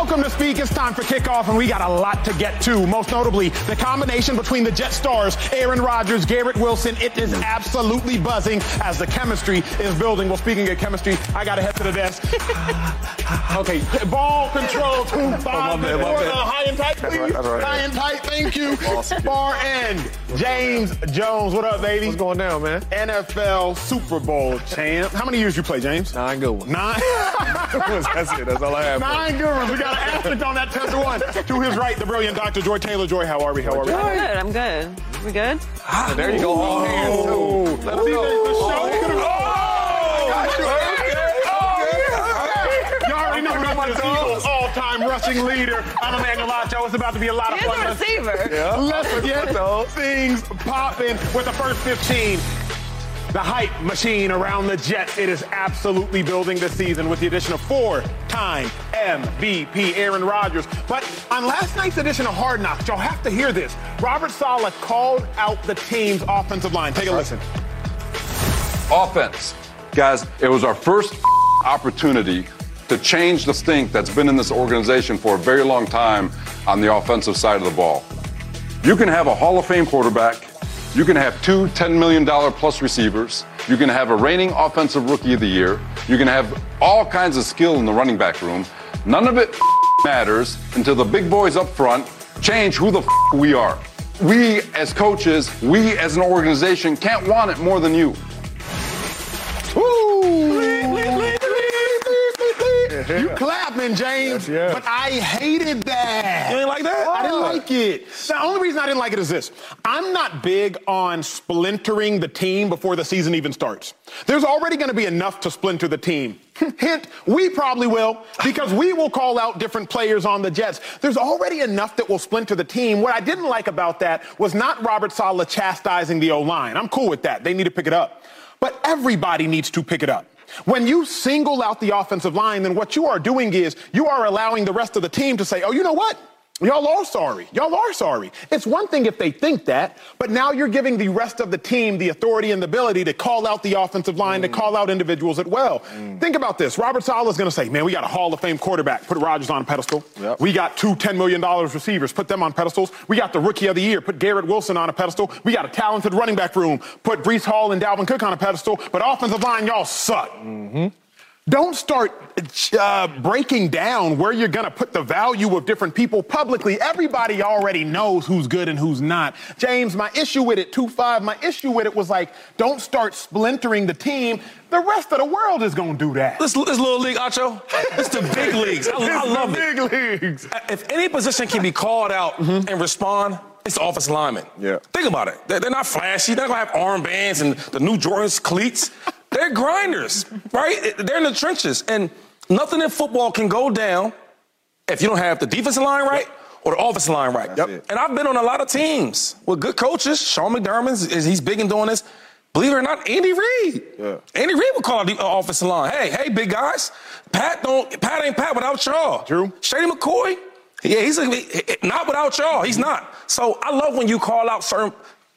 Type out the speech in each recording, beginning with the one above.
Welcome to Speak. It's time for kickoff, and we got a lot to get to. Most notably, the combination between the Jet stars, Aaron Rodgers, Garrett Wilson. It is absolutely buzzing as the chemistry is building. Well, speaking of chemistry, I got to head to the desk. okay, ball control, two, five, Oh, my bad, my four, bad. uh, high and tight, please. right, that's right. High and tight, thank you. Awesome. Far end, James Jones. What up, baby? What's going down, man? NFL Super Bowl champ. How many years you play, James? Nine good ones. Nine. That's it. That's all I have. Nine good ones. We got an asterisk on that 10 to 1. To his right, the brilliant Dr. Joy Taylor. Joy, how are we? How are we? I'm good. I'm good. We good? Ah, there you go. All hands, too. Let See, him the, know. the show All could have hands. You already know who's the Eagles' all-time rushing leader. I'm Emmanuel Acho. It's about to be a lot of He's fun. a Let's- receiver. Yeah. Let's get things popping with the first 15. The hype machine around the Jets. It is absolutely building this season with the addition of four-time MVP Aaron Rodgers. But on last night's edition of Hard Knocks, you'll have to hear this. Robert Saleh called out the team's offensive line. Take a listen. offense. Guys, it was our first opportunity to change the stink that's been in this organization for a very long time on the offensive side of the ball. You can have a Hall of Fame quarterback. You can have two $10 million plus receivers. You can have a reigning offensive rookie of the year. You can have all kinds of skill in the running back room. None of it matters until the big boys up front change who the we are. We as coaches, we as an organization can't want it more than you. Clapping, James, Yes, yes. but I hated that. You ain't like that? I didn't oh. like it. The only reason I didn't like it is this. I'm not big on splintering the team before the season even starts. There's already going to be enough to splinter the team. Hint, we probably will because we will call out different players on the Jets. There's already enough that will splinter the team. What I didn't like about that was not Robert Saleh chastising the O-line. I'm cool with that. They need to pick it up. But everybody needs to pick it up. When you single out the offensive line, then what you are doing is you are allowing the rest of the team to say, oh, you know what? Y'all are sorry. Y'all are sorry. It's one thing if they think that, but now you're giving the rest of the team the authority and the ability to call out the offensive line, to mm. call out individuals as well. Mm. Think about this. Robert Saleh is going to say, man, we got a Hall of Fame quarterback. Put Rodgers on a pedestal. Yep. We got two $10 million receivers. Put them on pedestals. We got the rookie of the year. Put Garrett Wilson on a pedestal. We got a talented running back room. Put Breece Hall and Dalvin Cook on a pedestal. But offensive line, y'all suck. Mm-hmm. Don't start uh, breaking down where you're going to put the value of different people publicly. Everybody already knows who's good and who's not. James, my issue with it, 2-5, my issue with it was like, don't start splintering the team. The rest of the world is going to do that. This, this little league, Acho, it's the big leagues. I, I love the it. big leagues. If any position can be called out and respond, it's the offensive lineman. Yeah. Think about it. They're, they're not flashy. They're not gonna have armbands and the new Jordan's cleats. They're grinders, right? They're in the trenches, and nothing in football can go down if you don't have the defensive line right or the offensive line right. That's it. And I've been on a lot of teams with good coaches. Sean McDermott is he's big in doing this. Believe it or not, Andy Reid. Yeah. Andy Reid would call the uh, offensive line. Hey, hey, big guys. Pat don't. Pat ain't Pat without y'all. True. Shady McCoy. Yeah, he's a, not without y'all. He's not. So I love when you call out certain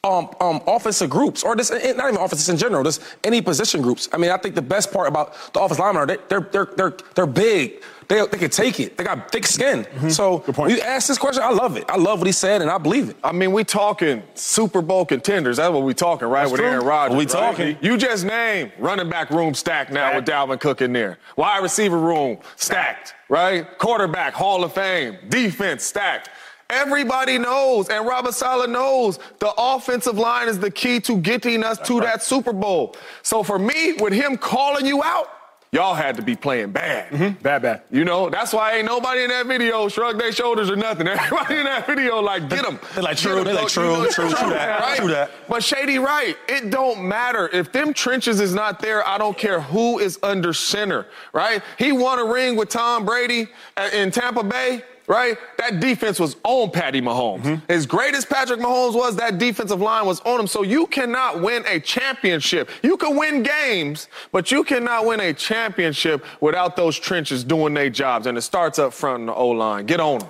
um, um, offensive groups, or this, eh, not even offenses in general, just any position groups. I mean, I think the best part about the office linemen are they, they're they're they're they're big. They, they can take it. They got thick skin. So Good point. you ask this question, I love it. I love what he said, and I believe it. I mean, we talking Super Bowl contenders. That's what we talking, right? with true. Aaron Rodgers. We right? talking. You just named running back room stacked now with Dalvin Cook in there. Wide receiver room stacked, right? Quarterback Hall of Fame. Defense stacked. Everybody knows, and Robert Saleh knows, the offensive line is the key to getting us to that Super Bowl. So for me, with him calling you out, y'all had to be playing bad. Mm-hmm. Bad, bad. You know, that's why ain't nobody in that video shrug their shoulders or nothing. Everybody in that video like, get them. They like, true, they like, true, true, true that, right? true that. But Shady, right, it don't matter. If them trenches is not there, I don't care who is under center, right? He won a ring with Tom Brady in Tampa Bay right? That defense was on Patty Mahomes. Mm-hmm. As great as Patrick Mahomes was, that defensive line was on him. So you cannot win a championship. You can win games, but you cannot win a championship without those trenches doing their jobs. And it starts up front in the O line. Get on them.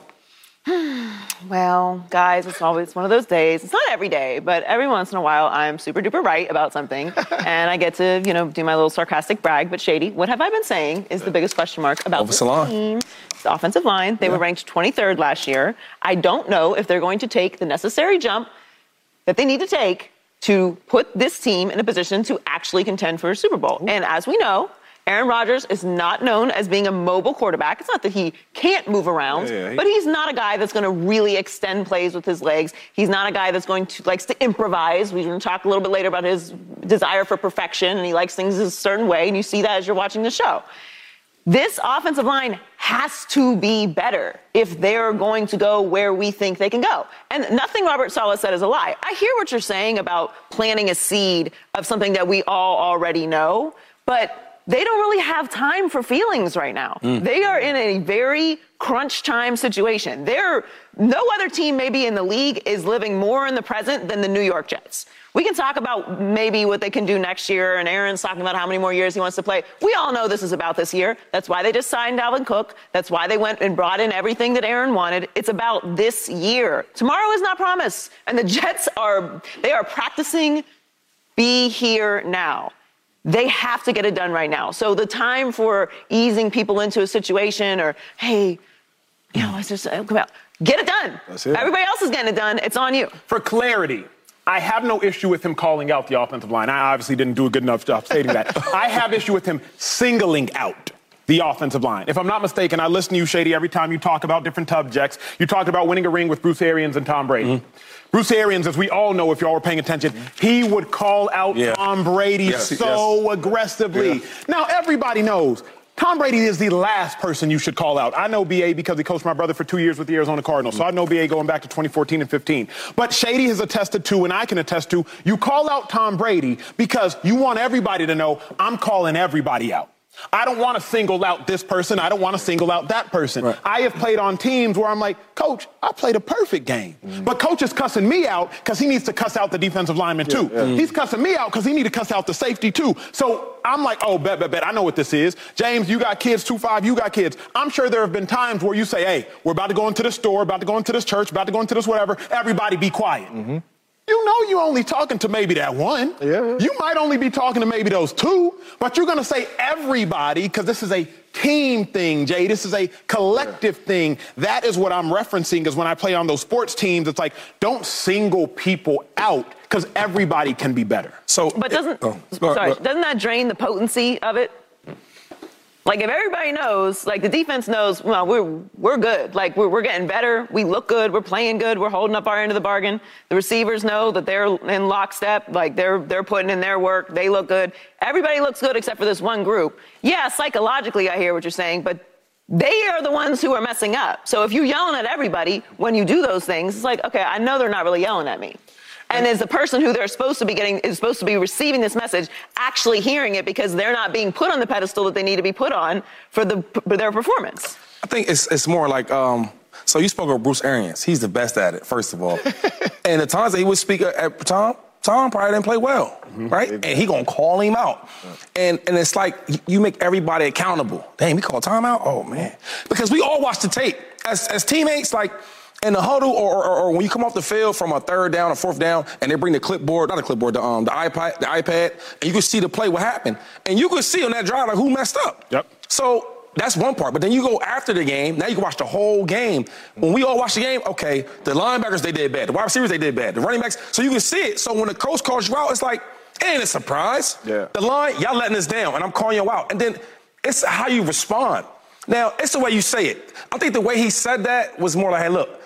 Well, guys, it's always one of those days. It's not every day, but every once in a while, I'm super duper right about something, and I get to, you know, do my little sarcastic brag. But Shady, what have I been saying is the biggest question mark about this team. The offensive line. They yeah. were ranked 23rd last year. I don't know if they're going to take the necessary jump that they need to take to put this team in a position to actually contend for a Super Bowl. Ooh. And as we know, Aaron Rodgers is not known as being a mobile quarterback. It's not that he can't move around, yeah, yeah, he... but he's not a guy that's going to really extend plays with his legs. He's not a guy that's going to likes to improvise. We're going to talk a little bit later about his desire for perfection, and he likes things a certain way, and you see that as you're watching the show. This offensive line has to be better if they're going to go where we think they can go. And nothing Robert Saleh said is a lie. I hear what you're saying about planting a seed of something that we all already know, but they don't really have time for feelings right now. Mm. They are in a very crunch time situation. They're, no other team maybe in the league is living more in the present than the New York Jets. We can talk about maybe what they can do next year, and Aaron's talking about how many more years he wants to play. We all know this is about this year. That's why they just signed Dalvin Cook. That's why they went and brought in everything that Aaron wanted. It's about this year. Tomorrow is not promised, and the Jets are they are practicing be here now. They have to get it done right now. So the time for easing people into a situation or, hey, you know, let's just come out. Get it done. That's it. Everybody else is getting it done. It's on you. For clarity, I have no issue with him calling out the offensive line. I obviously didn't do a good enough job stating that. I have issue with him singling out the offensive line. If I'm not mistaken, I listen to you, Shady, every time you talk about different subjects. You talked about winning a ring with Bruce Arians and Tom Brady. Mm-hmm. Bruce Arians, as we all know, if y'all were paying attention, he would call out yeah. Tom Brady yes, so yes. aggressively. Yeah. Now, everybody knows Tom Brady is the last person you should call out. I know BA because he coached my brother for two years with the Arizona Cardinals, so I know BA going back to 2014 and 15. But Shady has attested to, and I can attest to, you call out Tom Brady because you want everybody to know I'm calling everybody out. I don't want to single out this person. I don't want to single out that person. Right. I have played on teams where I'm like, Coach, I played a perfect game. Mm. But Coach is cussing me out because he needs to cuss out the defensive lineman too. Yeah, yeah. He's cussing me out because he needs to cuss out the safety too. So I'm like, oh, bet, bet, bet. I know what this is. James, you got kids, 2-5, you got kids. I'm sure there have been times where you say, hey, we're about to go into the store, about to go into this church, about to go into this whatever. Everybody be quiet. Mm-hmm. You know you're only talking to maybe that one. Yeah. You might only be talking to maybe those two, but you're going to say everybody because this is a team thing, Jay. This is a collective yeah. thing. That is what I'm referencing because when I play on those sports teams, it's like don't single people out because everybody can be better. So, but doesn't, oh, sorry, doesn't that drain the potency of it? Like if everybody knows, like the defense knows, well, we're we're good. Like we're we're getting better. We look good. We're playing good. We're holding up our end of the bargain. The receivers know that they're in lockstep. Like they're they're putting in their work. They look good. Everybody looks good except for this one group. Yeah, psychologically, I hear what you're saying, but they are the ones who are messing up. So if you're yelling at everybody when you do those things, it's like, okay, I know they're not really yelling at me and is the person who they're supposed to be getting is supposed to be receiving this message actually hearing it because they're not being put on the pedestal that they need to be put on for the for their performance. I think it's it's more like um, so you spoke of Bruce Arians. He's the best at it, first of all. and the times that he would speak at Tom, Tom probably didn't play well, mm-hmm. right? And he gonna call him out. And and it's like you make everybody accountable. Damn, we call Tom out? Oh man. Because we all watch the tape. As as teammates, like in the huddle or, or, or, when you come off the field from a third down or fourth down and they bring the clipboard, not a clipboard, the, um, the iPad, the iPad, and you can see the play, what happened. And you can see on that drive, like, who messed up. Yep. So that's one part. But then you go after the game. Now you can watch the whole game. When we all watch the game, okay, the linebackers, they did bad. The wide receivers, they did bad. The running backs, so you can see it. So when the coach calls you out, it's like, ain't a surprise. Yeah. The line, y'all letting us down, and I'm calling you out. And then it's how you respond. Now, it's the way you say it. I think the way he said that was more like, hey, look,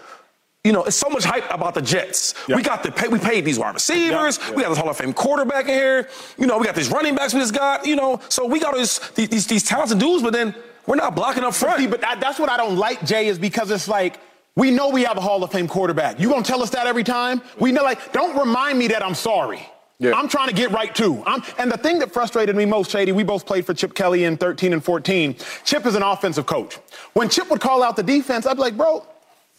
you know, it's so much hype about the Jets. We got the pay, we paid these wide receivers. We got this Hall of Fame quarterback in here. You know, we got these running backs we just got. You know, so we got these these, these, these talented dudes, but then we're not blocking up front. See, but that, that's what I don't like, Jay, is because it's like we know we have a Hall of Fame quarterback. You gonna tell us that every time? We know, like, don't remind me that I'm sorry. Yeah. I'm trying to get right too. I'm, and the thing that frustrated me most, Shady, we both played for Chip Kelly in 13 and 14. Chip is an offensive coach. When Chip would call out the defense, I'd be like, bro,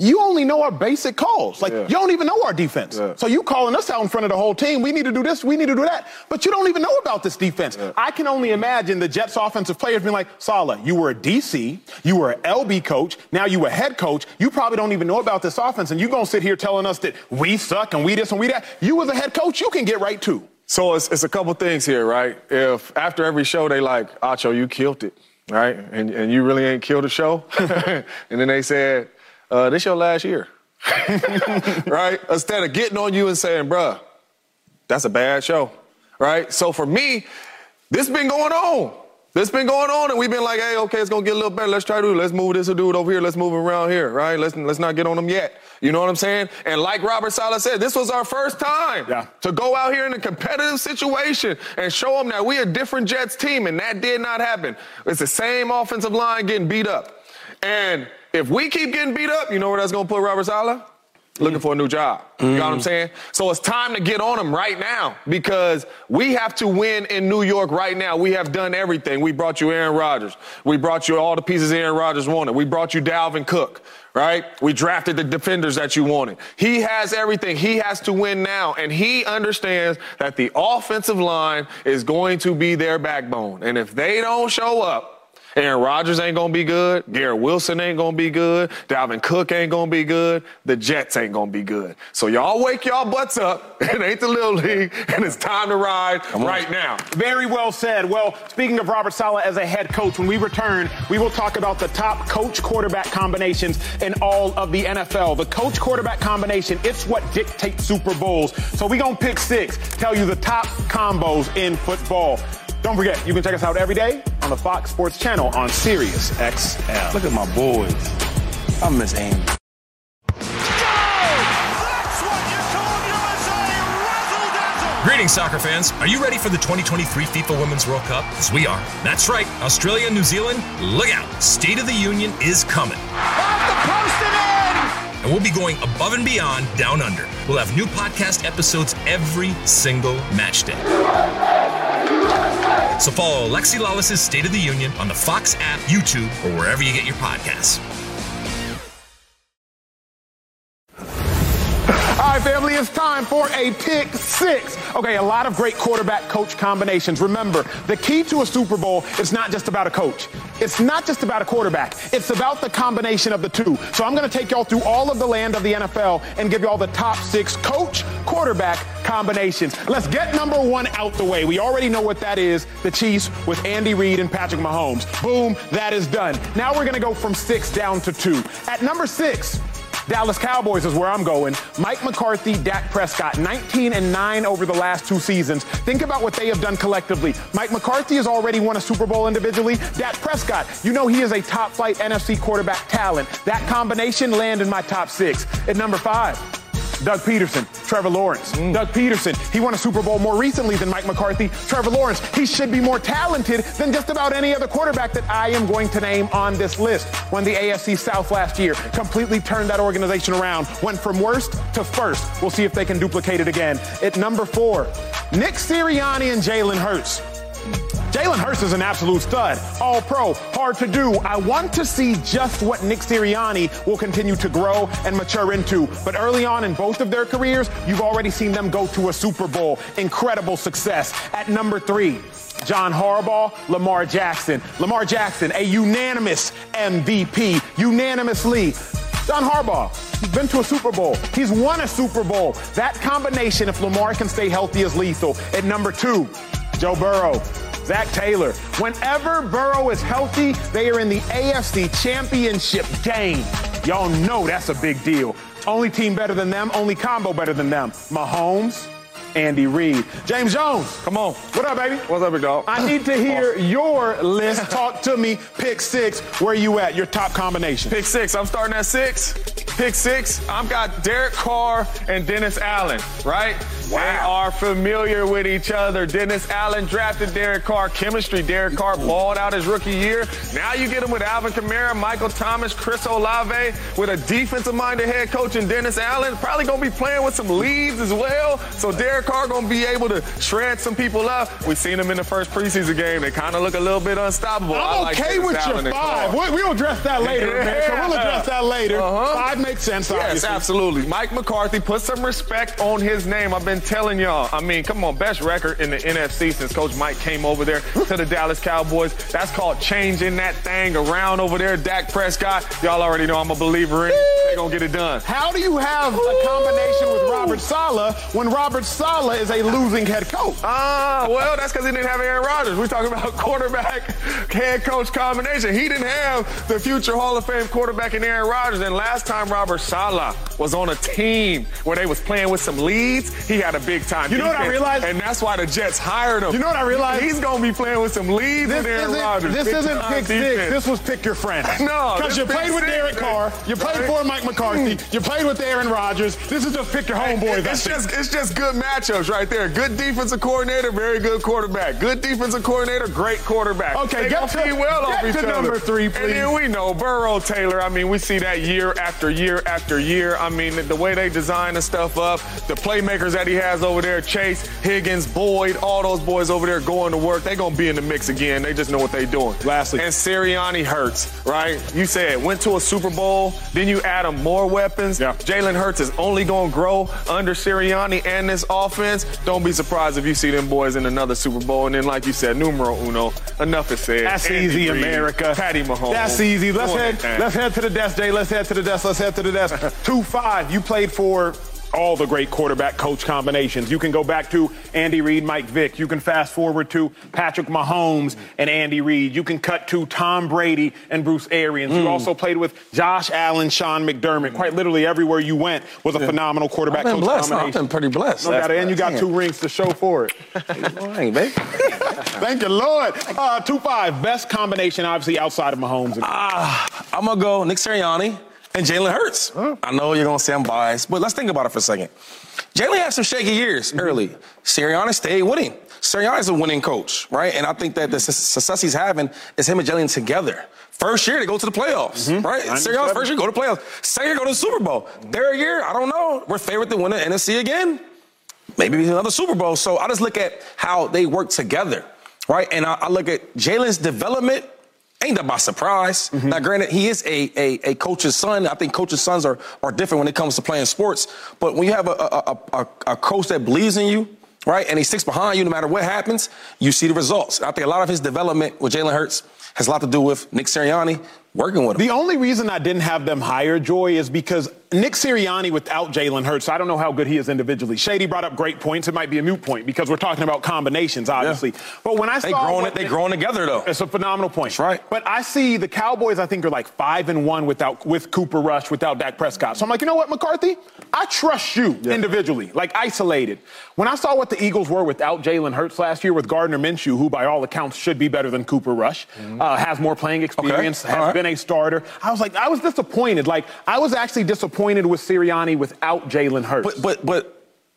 you only know our basic calls. Like, Yeah. you don't even know our defense. Yeah. So you calling us out in front of the whole team. We need to do this, we need to do that. But you don't even know about this defense. I can only imagine the Jets offensive players being like, Saleh, you were a DC, you were an LB coach, now you a head coach. You probably don't even know about this offense, and you gonna sit here telling us that we suck and we this and we that. You as a head coach, you can get right too. So it's, it's a couple things here, right? If after every show they like, Acho, you killed it, right? And, and you really ain't killed the show. and then they said, uh, this your last year, right? Instead of getting on you and saying, bruh, that's a bad show, right? So for me, this been going on. This been going on, and we've been like, hey, okay, it's gonna get a little better. Let's try to let's move this dude over here. Let's move him around here, right? Let's let's not get on him yet. You know what I'm saying? And like Robert Saleh said, this was our first time Yeah. to go out here in a competitive situation and show them that we a different Jets team, and that did not happen. It's the same offensive line getting beat up, and if we keep getting beat up, you know where that's gonna put Robert Saleh? looking for a new job. You know what I'm mm. saying? So it's time to get on them right now because we have to win in New York right now. We have done everything. We brought you Aaron Rodgers. We brought you all the pieces Aaron Rodgers wanted. We brought you Dalvin Cook, right? We drafted the defenders that you wanted. He has everything. He has to win now. And he understands that the offensive line is going to be their backbone. And if they don't show up, Aaron Rodgers ain't gonna be good. Garrett Wilson ain't gonna be good. Dalvin Cook ain't gonna be good. The Jets ain't gonna be good. So y'all wake y'all butts up. It ain't the little league, and it's time to ride right now. Very well said. Well, speaking of Robert Saleh as a head coach, when we return, we will talk about the top coach quarterback combinations in all of the NFL. The coach quarterback combination, it's what dictates Super Bowls. So we're going to pick six, tell you the top combos in football. Don't forget, you can check us out every day on the Fox Sports channel on Sirius XM. Look at my boys. I miss Andy. Greetings, soccer fans. Are you ready for the 2023 FIFA Women's World Cup? As we are. That's right. Australia and New Zealand, look out. State of the Union is coming. And we'll be going above and beyond down under. We'll have new podcast episodes every single match day. So follow Alexi Lalas's State of the Union on the Fox app, YouTube, or wherever you get your podcasts. All right, family, it's time for a pick six. Okay, a lot of great quarterback coach combinations. Remember, the key to a Super Bowl is not just about a coach. It's not just about a quarterback. It's about the combination of the two. So I'm going to take y'all through all of the land of the NFL and give y'all the top six coach quarterback combinations. Let's get number one out the way. We already know what that is. The Chiefs with Andy Reid and Patrick Mahomes. Boom, that is done. Now we're going to go from six down to two. At number six, Dallas Cowboys is where I'm going. Mike McCarthy, Dak Prescott, 19 and 9 over the last two seasons. Think about what they have done collectively. Mike McCarthy has already won a Super Bowl individually. Dak Prescott, you know he is a top flight NFC quarterback talent. That combination land in my top six. At number five, Doug Pederson, Trevor Lawrence. Mm. Doug Pederson, he won a Super Bowl more recently than Mike McCarthy. Trevor Lawrence, he should be more talented than just about any other quarterback that I am going to name on this list. Won the AFC South last year, completely turned that organization around, went from worst to first. We'll see if they can duplicate it again. At number four, Nick Sirianni and Jalen Hurts. Jalen Hurts is an absolute stud. All pro, hard to do. I want to see just what Nick Sirianni will continue to grow and mature into. But early on in both of their careers, you've already seen them go to a Super Bowl. Incredible success. At number three, John Harbaugh, Lamar Jackson. Lamar Jackson, a unanimous MVP, unanimously. John Harbaugh, he's been to a Super Bowl. He's won a Super Bowl. That combination, if Lamar can stay healthy, is lethal. At number two, Joe Burrow. Zac Taylor. Whenever Burrow is healthy, they are in the AFC Championship game. Y'all know that's a big deal. Only team better than them, only combo better than them. Mahomes Andy Reid. James Jones. Come on. What up, baby? What's up, big dog? I need to hear your list. Talk to me. Pick six. Where you at? Your top combination. Pick six. I'm starting at six. Pick six. I've got Derek Carr and Dennis Allen, right? Wow. They are familiar with each other. Dennis Allen drafted Derek Carr. Chemistry. Derek Carr balled out his rookie year. Now you get him with Alvin Kamara, Michael Thomas, Chris Olave, with a defensive-minded head coach and Dennis Allen. Probably going to be playing with some leads as well. So Derek Carr going to be able to shred some people up. We've seen them in the first preseason game. They kind of look a little bit unstoppable. I'm like okay with your five. We, we'll address that later, Yeah. man. So we'll address that later. Uh-huh. Five makes sense, Yes, obviously. absolutely. Mike McCarthy, put some respect on his name. I've been telling y'all. I mean, come on, best record in the NFC since Coach Mike came over there to the Dallas Cowboys. That's called changing that thing around over there. Dak Prescott, y'all already know I'm a believer in. They gonna get it done. How do you have a combination with Robert Saleh when Robert Saleh is a losing head coach? Ah, well, that's because he didn't have Aaron Rodgers. We're talking about quarterback head coach combination. He didn't have the future Hall of Fame quarterback in Aaron Rodgers. And last time Robert Saleh was on a team where they was playing with some leads, he had a big time. You know what I defense. realized? And that's why the Jets hired him. You know what I realized? He's gonna be playing with some leads This in Aaron Rodgers. this Big isn't pick six. This was pick your friend. No, Because you played with Derek. Carr. You played Right. for Mike McCarthy. You played with Aaron Rodgers. This is just pick your homeboy. It's just it's just good matchups right there. Good defensive coordinator, very good quarterback. Good defensive coordinator, great quarterback. Okay, they get gonna to- well get to number three, And then we know Burrow Taylor. I mean, we see that year after year after year. I mean, the way they design the stuff up, the playmakers that he has over there, Chase, Higgins, Boyd, all those boys over there going to work. They're gonna be in the mix again. They just know what they're doing. Lastly. and Sirianni Hurts, right? You said went to a Super Bowl, then you add him more weapons. Yeah. Jalen Hurts is only going to grow under Sirianni and this offense. Don't be surprised if you see them boys in another Super Bowl. And then, like you said, numero uno. Enough is said. That's Andy easy, Reid, America. Patty Mahomes. That's easy. Let's head. Let's head to the desk, Jay. Let's head to the desk. Let's head to the desk. Two five. You played for all the great quarterback coach combinations. You can go back to Andy Reid, Mike Vick. You can fast forward to Patrick Mahomes and Andy Reid. You can cut to Tom Brady and Bruce Arians. Mm. You also played with Josh Allen, Sean McDermott. Quite literally everywhere you went was a phenomenal quarterback I've been coach blessed. I've combination. been pretty blessed. No doubt. And you got two rings to show for it. Hey, baby. Thank you, Lord. Uh, two five. Best combination, obviously, outside of Mahomes. And- I'm gonna go Nick Sirianni and Jalen Hurts. I know you're gonna say I'm biased, but let's think about it for a second. Jalen had some shaky years early. Sirianni stayed winning. Sirianni's a winning coach, right? And I think that the success he's having is him and Jalen together. First year, they go to the playoffs, right? Sirianni's first year, go to playoffs. Second year, go to the Super Bowl. Third year, I don't know. We're favored to win the NFC again. Maybe another Super Bowl. So I just look at how they work together, right? And I, I look at Jalen's development. Ain't that by surprise. Mm-hmm. Now, granted, he is a, a, a coach's son. I think coaches' sons are, are different when it comes to playing sports. But when you have a, a, a, a, a coach that believes in you, right, and he sticks behind you no matter what happens, you see the results. I think a lot of his development with Jalen Hurts has a lot to do with Nick Sirianni working with him. The only reason I didn't have them higher, Joy, is because Nick Sirianni without Jalen Hurts, I don't know how good he is individually. Shady brought up great points. It might be a moot point because we're talking about combinations, obviously. But when I They saw growing it. They growing together though. It's a phenomenal point. That's right. But I see the Cowboys, I think, are like five and one without with Cooper Rush, without Dak Prescott. So I'm like, you know what, McCarthy? I trust you individually, like isolated. When I saw what the Eagles were without Jalen Hurts last year with Gardner Minshew, who by all accounts should be better than Cooper Rush, uh, has more playing experience, All has right. been a starter. I was like, I was disappointed. Like, I was actually disappointed with Sirianni without Jalen Hurts. But but but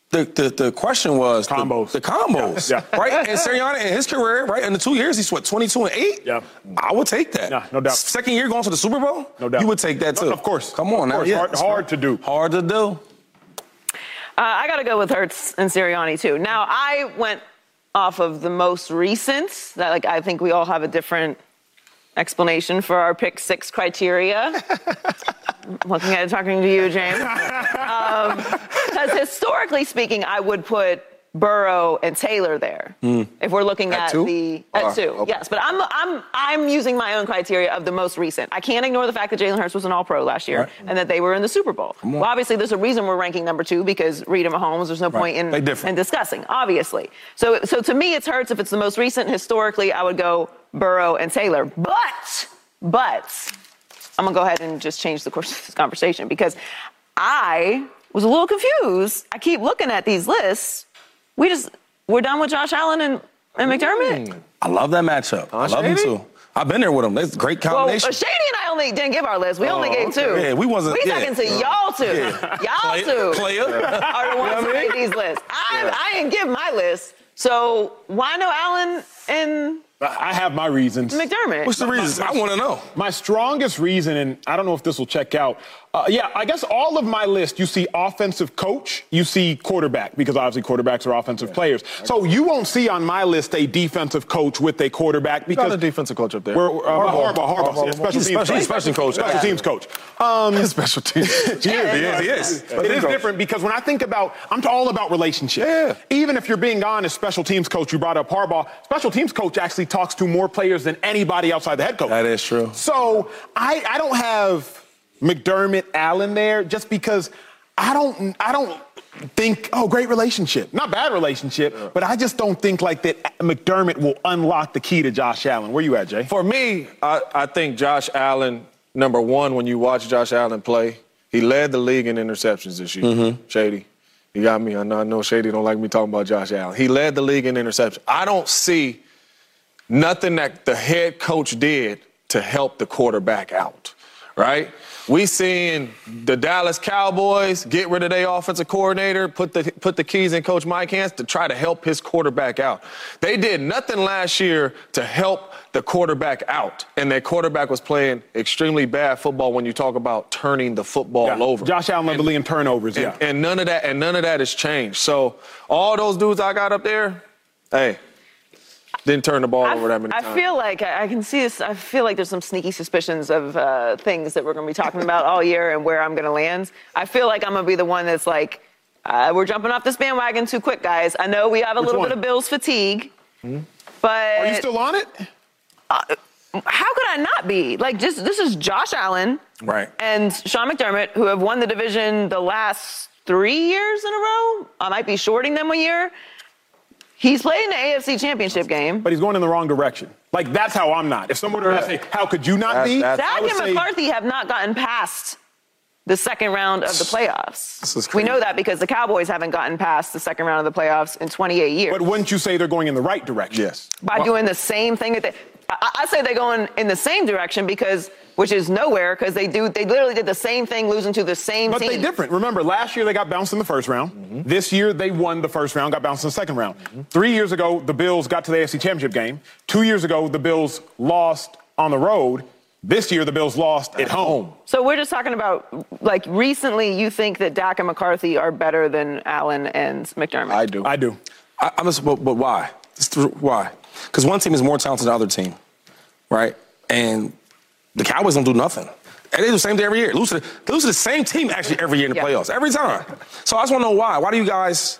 the the, the question was the- Combos. The, combos, Yeah, yeah. right? And Sirianni in his career, right? In the two years, he's what 22 and eight. Yeah. I would take that. Yeah, no doubt. Second year going to the Super Bowl. No doubt. You would take that No, too. of course. Come on Of now. Yeah, Hard- that's hard to do. Hard to do. Uh, I got to go with Hurts and Sirianni too. Now I went off of the most recent. That like I think we all have a different explanation for our pick six criteria. Looking at it, talking to you, James. Um, because historically speaking, I would put Burrow and Taylor there. If we're looking At at, two? the at Oh, two, okay. yes. But I'm I'm I'm using my own criteria of the most recent. I can't ignore the fact that Jalen Hurts was an All-Pro last year Right. and that they were in the Super Bowl. Well, obviously, there's a reason we're ranking number two because Reid and Mahomes. There's no point in, in discussing, obviously. So so to me, it's Hurts. If it's the most recent historically, I would go Burrow and Taylor. But but I'm gonna go ahead and just change the course of this conversation because I was a little confused. I keep looking at these lists. We just we're done with Josh Allen and, and McDermott. I love that matchup. I love him Shady? too. I've been there with him. That's a great Well, uh, combination. Shady and I only didn't give our list. We only gave two. Yeah, we wasn't- We yeah. talking to y'all two. Y'all Player- two player. are the ones who made these lists. I, I didn't give my list. So why no Allen and I have my reasons. McDermott? What's the reason? I want to know. My strongest reason, and I don't know if this will check out. Uh, yeah, I guess all of my list, you see offensive coach, you see quarterback, because obviously quarterbacks are offensive players. So you won't see on my list a defensive coach with a quarterback because a defensive coach up there. We're, uh, Harbaugh, Harbaugh, Harbaugh. yeah, special teams special- special coach. Special teams coach. Um, special team. he is, He is, he is. It is different because when I think about, I'm all about relationships. Yeah. Even if you're being honest, special teams coach, you brought up Harbaugh. Special teams coach actually talks to more players than anybody outside the head coach. That is true. So I, I don't have McDermott Allen there just because I don't I don't think oh great relationship not bad relationship but I just don't think like that McDermott will unlock the key to Josh Allen. Where you at Jay? For me, I, I think Josh Allen, number one, when you watch Josh Allen play, he led the league in interceptions this year. Mm-hmm. Shady. You got me. I know, I know Shady don't like me talking about Josh Allen. He led the league in interceptions. I don't see nothing that the head coach did to help the quarterback out, right? We seeing the Dallas Cowboys get rid of their offensive coordinator, put the put the keys in Coach Mike hands to try to help his quarterback out. They did nothing last year to help the quarterback out, and their quarterback was playing extremely bad football. When you talk about turning the football Yeah. over, Josh Allen led the league in turnovers. and, yeah. and none of that and none of that has changed. So all those dudes I got up there, hey, didn't turn the ball I, over that many I times. feel like I I can see this. I feel like there's some sneaky suspicions of uh, things that we're going to be talking about all year and where I'm going to land. I feel like I'm going to be the one that's like, uh, we're jumping off this bandwagon too quick, guys. I know we have a Which little one? bit of Bills fatigue, but Are you still on it? how could I not be? Like, just this is Josh Allen Right. and Sean McDermott, who have won the division the last three years in a row. I might be shorting them a year. He's playing in the AFC Championship game. But he's going in the wrong direction. Like that's how I'm not. If someone were to say, "How could you not That's- be?" that's- I Dak and say, McCarthy have not gotten past the second round of the playoffs. This is We know that because the Cowboys haven't gotten past the second round of the playoffs in 28 years. But wouldn't you say they're going in the right direction? yes. By doing the same thing that they, I, I say they're going in the same direction because, which is nowhere, because they do, they literally did the same thing, losing to the same But team. But they different. Remember, last year they got bounced in the first round. Mm-hmm. This year they won the first round, got bounced in the second round. Three years ago, the Bills got to the AFC Championship game. Two years ago, the Bills lost on the road. This year, the Bills lost at home. So we're just talking about, like, recently you think that Dak and McCarthy are better than Allen and McDermott. I do. I do. I, I'm just, but, but why? Th- why? Because one team is more talented than the other team, right? And the Cowboys don't do nothing. And they do the same thing every year. Lose to the, they lose to the same team actually every year in the Yeah. playoffs, every time. So I just want to know why. Why do you guys?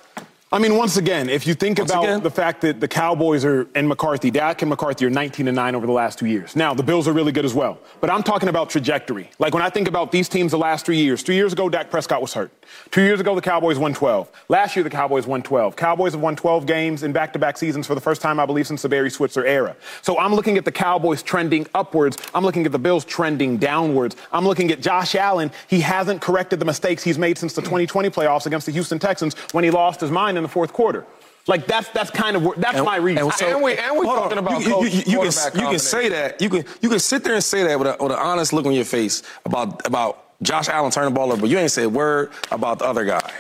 I mean, once again, if you think Once about again? the fact that the Cowboys are and McCarthy, Dak and McCarthy are 19 and 9 over the last two years. Now, the Bills are really good as well. But I'm talking about trajectory. Like when I think about these teams the last three years, three years ago, Dak Prescott was hurt. Two years ago, the Cowboys won 12. Last year, the Cowboys won 12. Cowboys have won 12 games in back to back seasons for the first time, I believe, since the Barry Switzer era. So I'm looking at the Cowboys trending upwards. I'm looking at the Bills trending downwards. I'm looking at Josh Allen. He hasn't corrected the mistakes he's made since the 2020 playoffs against the Houston Texans when he lost his mind in the fourth quarter. Like that's that's kind of where- that's And- my reason. and so- And we- and we Hold talking on. about you, you, you, you, can, you can say that. You can you can sit there and say that with, a, with an honest look on your face about about Josh Allen turning the ball over, but you ain't said a word about the other guy.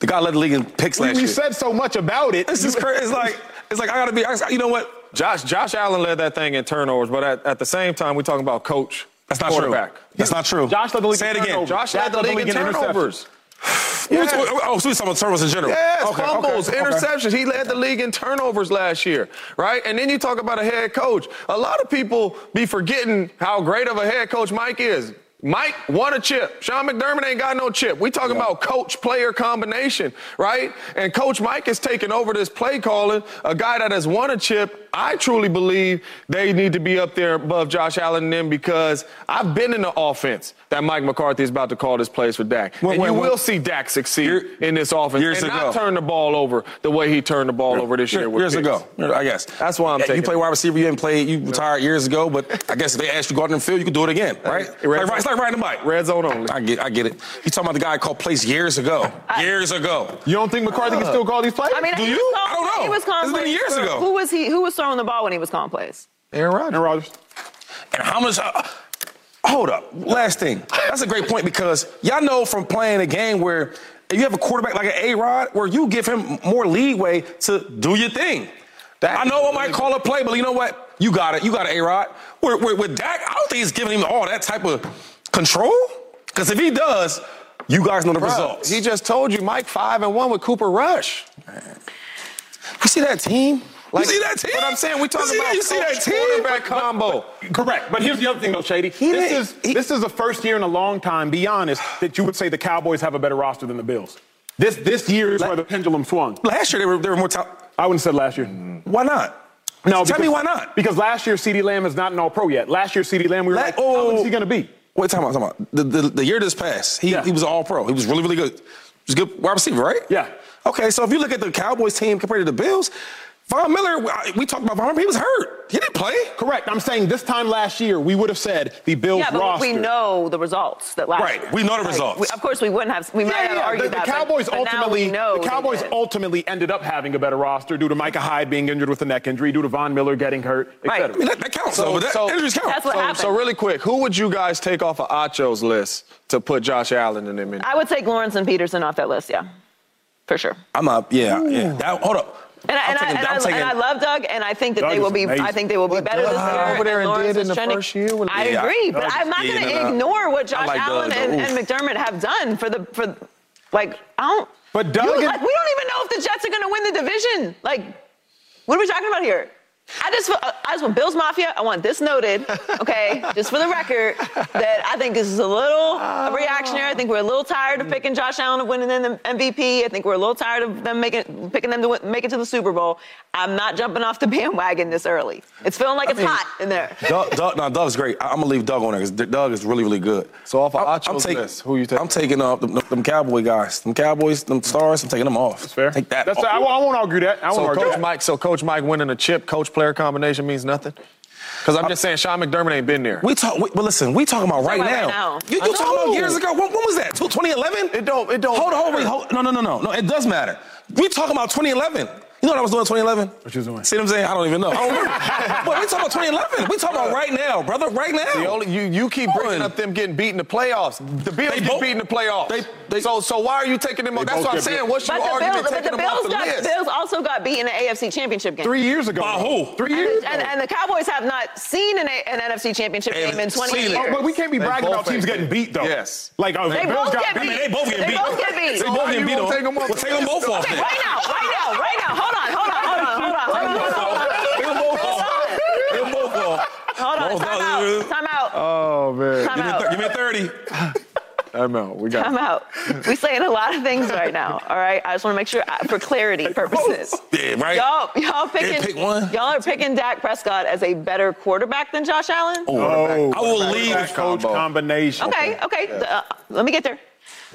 The guy led the league in picks we, last we year. You said so much about it. this is crazy. It's like it's like I gotta be. I, you know what? Josh Josh Allen led that thing in turnovers, but at, at the same time, we're talking about coach. That's not true. That's not true. Josh led the league Say in it again. turnovers. Josh Dak led the league in turnovers. Was- Oh, so we're talking about turnovers in general. Yes, Okay, okay, fumbles, okay. interceptions. He led the league in turnovers last year, right? And then you talk about a head coach. A lot of people be forgetting how great of a head coach Mike is. Mike won a chip. Sean McDermott ain't got no chip. We talking about coach player combination, right? And Coach Mike is taking over this play calling. A guy that has won a chip I truly believe they need to be up there above Josh Allen and them because I've been in the offense that Mike McCarthy is about to call this place for Dak. When- and when- you when- will see Dak succeed Year- in this offense years and ago. not turn the ball over the way he turned the ball over this year. with years picks. ago, I guess. That's why I'm Yeah, taking You play wide receiver, you didn't play, you retired years ago, but I guess if they asked you to go out in the field, you could do it again, right? Red Like, it's like riding a bike. Red zone only. I get, I get it. You're talking about the guy who called plays years ago? years ago. You don't think McCarthy can still call these plays? I mean, Do you? was calling- I don't know. He was calling It's been plays. years ago. Who was he? Who was throwing the ball when he was calling plays? Aaron Rodgers. Aaron Rodgers. And how much? Uh, hold up. Last thing. That's a great point because y'all know from playing a game where you have a quarterback like an A Rod, where you give him more leeway to do your thing. That I know I might call a play, but you know what? You got it. You got it, A Rod. With, with, with Dak, I don't think he's giving him all that type of control. Because if he does, you guys know the Bro, results. He just told you Mike five and one with Cooper Rush. you see that team? Like, you see that team? But I'm saying we You talking see about you see that team? quarterback combo. Correct. But here's the other thing, though, Shady. This is he- this is the first year in a long time, be honest, that you would say the Cowboys have a better roster than the Bills. This this year is where the pendulum swung. Last year they were, they were more top. I wouldn't have said last year. Why not? No, Tell me why not? Because last year CeeDee Lamb is not an All-Pro yet. Last year CeeDee Lamb, we were La- like, oh, good is he going to be? Oh, wait, talking about, talking about. The, the, the year this passed, he, Yeah. he was all pro. He was really, really good. He was a good wide receiver, right? Yeah. Okay, so if you look at the Cowboys team compared to the Bills, Von Miller, we talked about Von Miller, he was hurt. He didn't play. Correct. I'm saying this time last year, we would have said the Bills Yeah, but roster. we know the results that last Right, year. we know the Like, results. we- of course, we wouldn't have. We might Yeah, have yeah. argued The, the that. but- Cowboys but now ultimately, we know the Cowboys ultimately ended up having a better roster due to Micah Hyde being injured with a neck injury, due to Von Miller getting hurt, et Right. cetera. I mean, that, that counts, though. But that, so- injuries count. That's what so, happened. so really quick, who would you guys take off of Acho's list to put Josh Allen in them in? I would take Lawrence and Pederson off that list. Yeah, for sure. I'm up. Yeah, yeah. That, hold up. And I, and, I, and, I'm taking- and I love Doug, and I think that Doug they will be. amazing. I think they will be What better Doug this year. over there and Lawrence did in the trending- first year was- I Yeah, agree, but I'm not going to ignore what I Josh like Allen Doug, and, and McDermott have done for the for. Like I don't. But Doug you- and- like, we don't even know if the Jets are going to win the division. Like, what are we talking about here? I just, I just want Bills Mafia. I want this noted, okay, just for the record, that I think this is a little reactionary. I think we're a little tired of picking Josh Allen and winning the MVP. I think we're a little tired of them making, picking them to win, make it to the Super Bowl. I'm not jumping off the bandwagon this early. It's feeling like it's mean- hot in there. Doug, Doug, no, Doug's great. I- I'm gonna leave Doug on there because Doug is really, really good. So off of I'm- Acho's taking, list, who you taking? I'm taking off them, them Cowboy guys, them Cowboys, them stars. I'm taking them off. That's Fair. Take that. That's off. I, I won't argue that. I won't So argue Coach that. Mike, so Coach Mike winning a chip coach player combination means nothing. Because I'm just saying Sean McDermott ain't been there. We talk. We, but listen, we talking about right now. now. You, you talking about years ago? When, when was that? 2011? It don't- it don't Hold on, hold, matter. wait, hold. No, no, no, no, no. It does matter. We talking about 2011. You know what I was doing in 2011? What you was doing? See what I'm saying? I don't even know. I don't remember. but we talking about 2011. We talking about right now, brother. Right now. The only, you, you keep bringing up them getting beat in the playoffs. The Bills They get both- beat in the playoffs. they- they- so, so why are you taking them off? That's what I'm saying. beat. What's your But the argument Bills, taking the them off the got, list? Bills also got beat in the AFC Championship game. Three years ago. By who? Three years And, ago. and the Cowboys have not seen an, an NFC Championship They game in haven't 20 years. Oh, but we can't be They bragging about teams getting beat. beat, though. Yes. Like, oh, They the Bills both got get beat. I mean, they both getting They both get beat. They both get getting you beat. won't take them off Well, the take them list, both off right now, right now, right now. Hold on, hold on, hold on, hold on, hold on, hold on. Take them both off. Take them both off. Hold on, No, time no, out, time out, Oh, man. time Give me, out. thir- give me 30. I'm out. We got Time out. We're saying a lot of things right now. All right. I just want to make sure uh, for clarity purposes. Yeah, right? Y'all, y'all picking. pick one. Y'all are picking Dak Prescott as a better quarterback than Josh Allen. Oh, I will leave. quarterback coach combo. combination. Okay, okay. Uh, let me get there.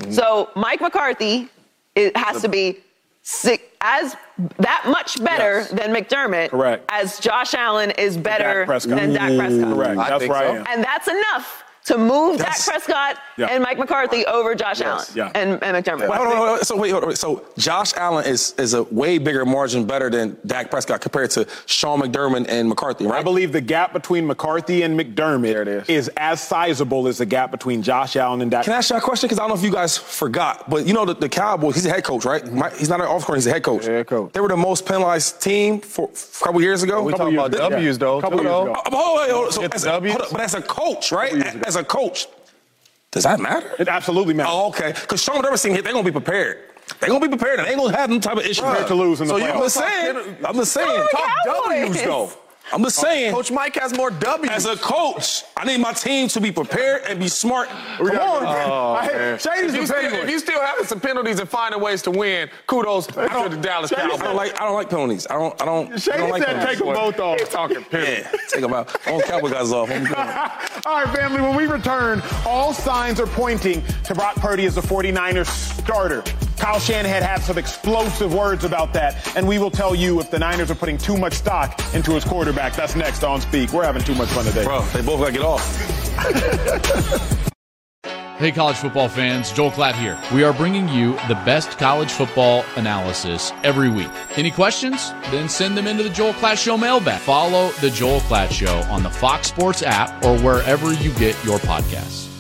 So Mike McCarthy it has to be sick, as that much better Yes. than McDermott. Correct. As Josh Allen is better Dak than Dak Prescott. Correct. I That's right. so. And that's enough to move That's- Dak Prescott Yeah. and Mike McCarthy over Josh Allen Yeah. and, and McDermott. Wait, hold on, hold on. So wait, hold on. So Josh Allen is is a way bigger margin better than Dak Prescott compared to Sean McDermott and McCarthy, right? I believe the gap between McCarthy and McDermott There it is. is as sizable as the gap between Josh Allen and Dak. Can I ask you a question? Because I don't know if you guys forgot, but you know the, the Cowboys. He's a head coach, right? My- He's not an off court. He's a head coach. Head coach. They were the most penalized team for, for a couple years ago. We Couple talking about W's, yeah. though. Couple years ago. But hold on, hold on. So as, a, W's. hold on, but as a coach, right? Years ago. As a coach, does that matter? It absolutely matters. Oh, okay. Because Sean McDermott's team, they're gonna be prepared. They're gonna be prepared. and They ain't gonna have them type of issues. Prepared to lose in the so you- playoffs. I'm just saying. I'm just saying. Talk Talk Cowboys. W's, though. I'm just saying. Coach Mike has more W's. As a coach, I need my team to be prepared and be smart. Come got- on. Oh, I hate- man. Shady's if, you still, petty if you still having some penalties and finding ways to win, kudos to the Dallas I Cowboys. don't like I don't like penalties. I don't I don't, I don't like said penalties. take them both off. He's talking penalties. Yeah, take them out. I want Cowboy guys off. I'm good. All right, family, when we return, all signs are pointing to Brock Purdy as the 49ers starter. Kyle Shanahan had some explosive words about that, and we will tell you if the Niners are putting too much stock into his quarterback. That's next on Speak. We're having too much fun today. Bro, they both gotta get off. Hey, college football fans, Joel Klatt here. We are bringing you the best college football analysis every week. Any questions? Then send them into the Joel Klatt Show mailbag. Follow the Joel Klatt Show on the Fox Sports app or wherever you get your podcasts.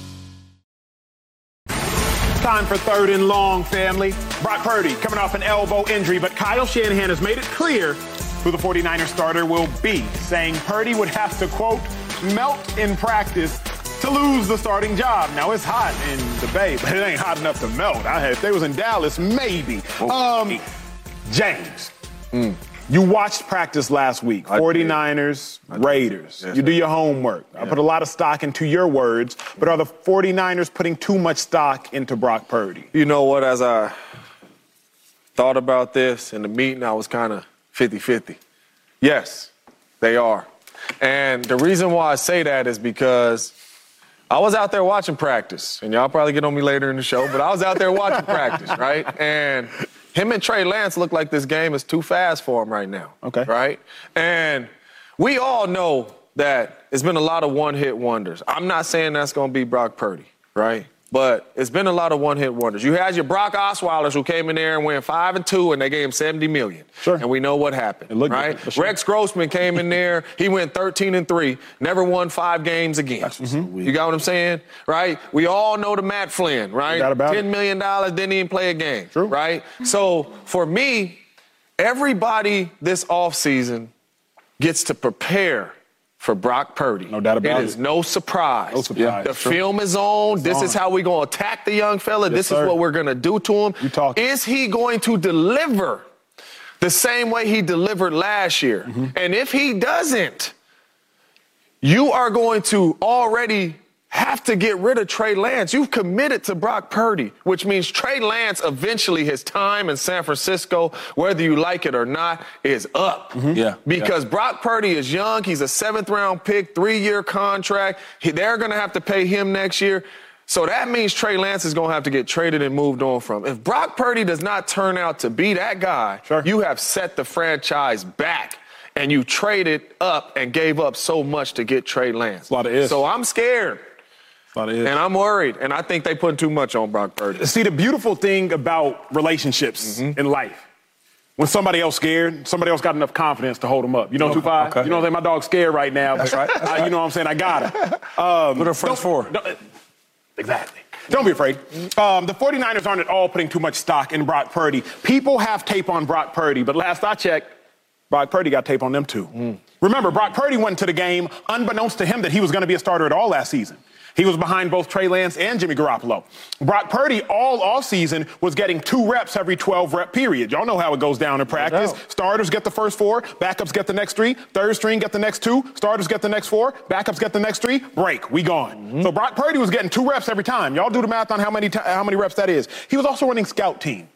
Time for third and long, family. Brock Purdy coming off an elbow injury, but Kyle Shanahan has made it clear who the 49ers starter will be, saying Purdy would have to, quote, melt in practice to lose the starting job. Now, it's hot in the Bay, but it ain't hot enough to melt. I had, if they was in Dallas, maybe. Um, James, you watched practice last week. 49ers, Raiders. you do your homework. I put a lot of stock into your words, but are the 49ers putting too much stock into Brock Purdy? You know what? As I thought about this in the meeting, I was kind of 50 50. Yes, they are. And the reason why I say that is because I was out there watching practice, and y'all probably get on me later in the show, but I was out there watching practice, right? And him and Trey Lance look like this game is too fast for him right now. Okay. Right? And we all know that it's been a lot of one hit wonders. I'm not saying that's going to be Brock Purdy, right? But it's been a lot of one hit wonders. You had your Brock Osweilers who came in there and went five and two, and they gave him 70 million. Sure. And we know what happened. Right? good, sure. Rex Grossman came in there. He went 13 and three, never won five games again. Mm-hmm. You got what I'm saying? Right? We all know the Matt Flynn, right? $10 million, didn't even play a game. True. Right? So for me, everybody this offseason gets to prepare for Brock Purdy. No doubt about it. It is no surprise. No surprise. The True. film is on. this is how we're going to attack the young fella. this sir. is what we're going to do to him. You talking. Is he going to deliver the same way he delivered last year? Mm-hmm. And if he doesn't, you are going to already have to get rid of Trey Lance. You've committed to Brock Purdy, which means Trey Lance eventually his time in San Francisco, whether you like it or not, is up. Mm-hmm. Yeah, Because Brock Purdy is young. He's a seventh round pick, three year contract. He- they're going to have to pay him next year. So that means Trey Lance is going to have to get traded and moved on from. If Brock Purdy does not turn out to be that guy, Sure. you have set the franchise back and you traded up and gave up so much to get Trey Lance. a lot of ifs. So I'm scared and I'm worried. And I think they put too much on Brock Purdy. See, the beautiful thing about relationships Mm-hmm. in life, when somebody else scared, somebody else got enough confidence to hold them up. You know, two five. okay. You know, what I'm saying? my dog's scared right now. That's right, that's You know what I'm saying? I got her. Um, What are for? don't- exactly. Don't be afraid. Um, the 49ers aren't at all putting too much stock in Brock Purdy. People have tape on Brock Purdy, but last I checked, Brock Purdy got tape on them too. Mm. Remember, Brock Purdy went to the game unbeknownst to him that he was going to be a starter at all last season. He was behind both Trey Lance and Jimmy Garoppolo. Brock Purdy all off season was getting two reps every 12 rep period. Y'all know how it goes down in practice. Starters get the first four, backups get the next three, third string get the next two, starters get the next four, backups get the next three, break, we gone. Mm-hmm. So Brock Purdy was getting two reps every time. Y'all do the math on how many, ti- how many reps that is. He was also running scout team.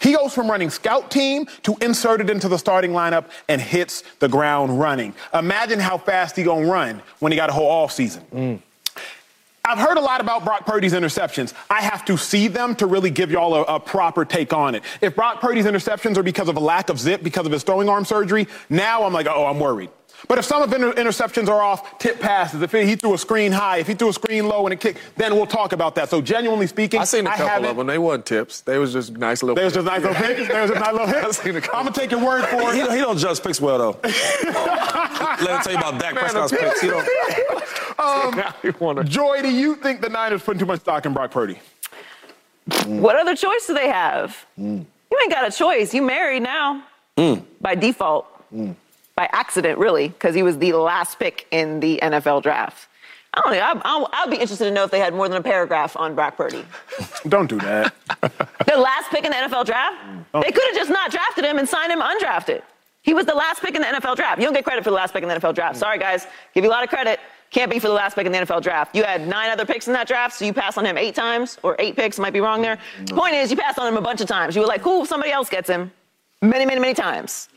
He goes from running scout team to inserted into the starting lineup and hits the ground running. Imagine how fast he gonna run when he got a whole off season. Mm. I've heard a lot about Brock Purdy's interceptions. I have to see them to really give y'all a, a proper take on it. If Brock Purdy's interceptions are because of a lack of zip, because of his throwing arm surgery, now I'm like, oh, I'm worried. But if some of inter- interceptions are off tip passes, if he threw a screen high, if he threw a screen low and a kick, then we'll talk about that. So genuinely speaking, I seen a couple of them. They weren't tips. They was just nice little. They was just nice little hits. There was just nice little I hits. seen a I'm gonna take your word for it. don't- he don't judge picks well though. Let me tell you about Dak Prescott's picks. He don't. Um, you wanna- Joy, do you think the Niners putting too much stock in Brock Purdy? What other choice do they have? Mm. You ain't got a choice. You married now mm. by default, mm. By accident, really, because he was the last pick in the NFL draft. I don't know. I'll, I'll be interested to know if they had more than a paragraph on Brock Purdy. Don't do that. The last pick in the NFL draft, oh. they could have just not drafted him and signed him undrafted. He was the last pick in the NFL draft. You don't get credit for the last pick in the NFL draft. Sorry, guys. Give you a lot of credit. Can't be for the last pick in the NFL draft. You had nine other picks in that draft, so you passed on him eight times, or eight picks, might be wrong there. The point is, you passed on him a bunch of times. You were like, cool, somebody else gets him. Many, many, many times.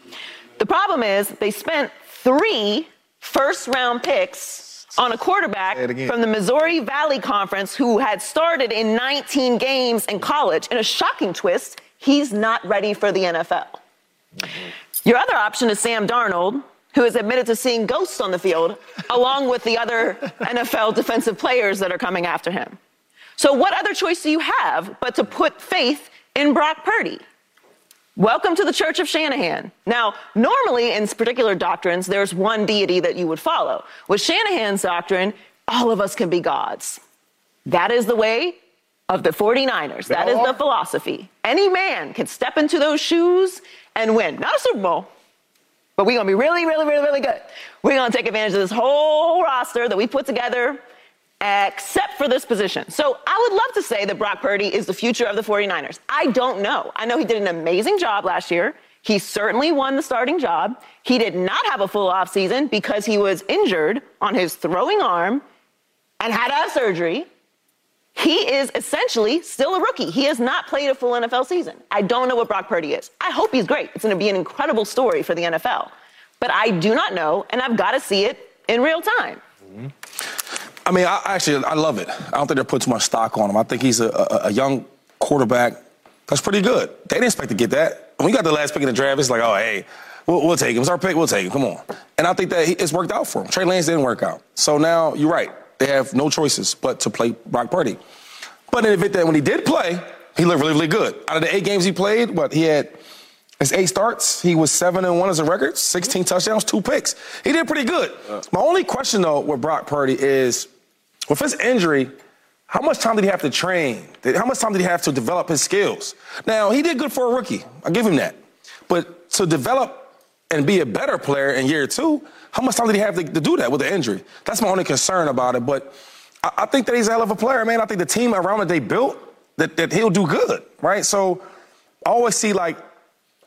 The problem is, they spent three first round picks on a quarterback from the Missouri Valley Conference who had started in 19 games in college. In a shocking twist, he's not ready for the NFL. Your other option is Sam Darnold, who has admitted to seeing ghosts on the field, along with the other NFL defensive players that are coming after him. So, what other choice do you have but to put faith in Brock Purdy? Welcome to the Church of Shanahan. Now, normally in particular doctrines, there's one deity that you would follow. With Shanahan's doctrine, all of us can be gods. That is the way of the 49ers. That is the philosophy. Any man can step into those shoes and win. Not a Super Bowl, but we're going to be really, really, really, really good. We're going to take advantage of this whole roster that we put together, except for this position. So I would love to say that Brock Purdy is the future of the 49ers. I don't know. I know he did an amazing job last year. He certainly won the starting job. He did not have a full offseason because he was injured on his throwing arm and had to have surgery. He is essentially still a rookie. He has not played a full NFL season. I don't know what Brock Purdy is. I hope he's great. It's going to be an incredible story for the NFL. But I do not know, and I've got to see it in real time. Mm-hmm. I mean, I actually I love it. I don't think they're putting too much stock on him. I think he's a, a, a young quarterback that's pretty good. They didn't expect to get that. When we got the last pick in the draft, it's like, oh, hey, we'll, we'll take him. It's our pick. We'll take him. Come on. And I think that he, it's worked out for him. Trey Lance didn't work out. So now you're right. They have no choices but to play Brock Purdy. But in the event that when he did play, he looked really, really good. Out of the eight games he played, what he had his eight starts, he was seven and one as a record, 16 touchdowns, two picks. He did pretty good. My only question though with Brock Purdy is, with his injury, how much time did he have to train? How much time did he have to develop his skills? Now he did good for a rookie. I give him that. But to develop and be a better player in year two, how much time did he have to, to do that with the injury? That's my only concern about it. But I, I, think that he's a hell of a player, man. I think the team around that they built, that, that he'll do good, right? So I always see like,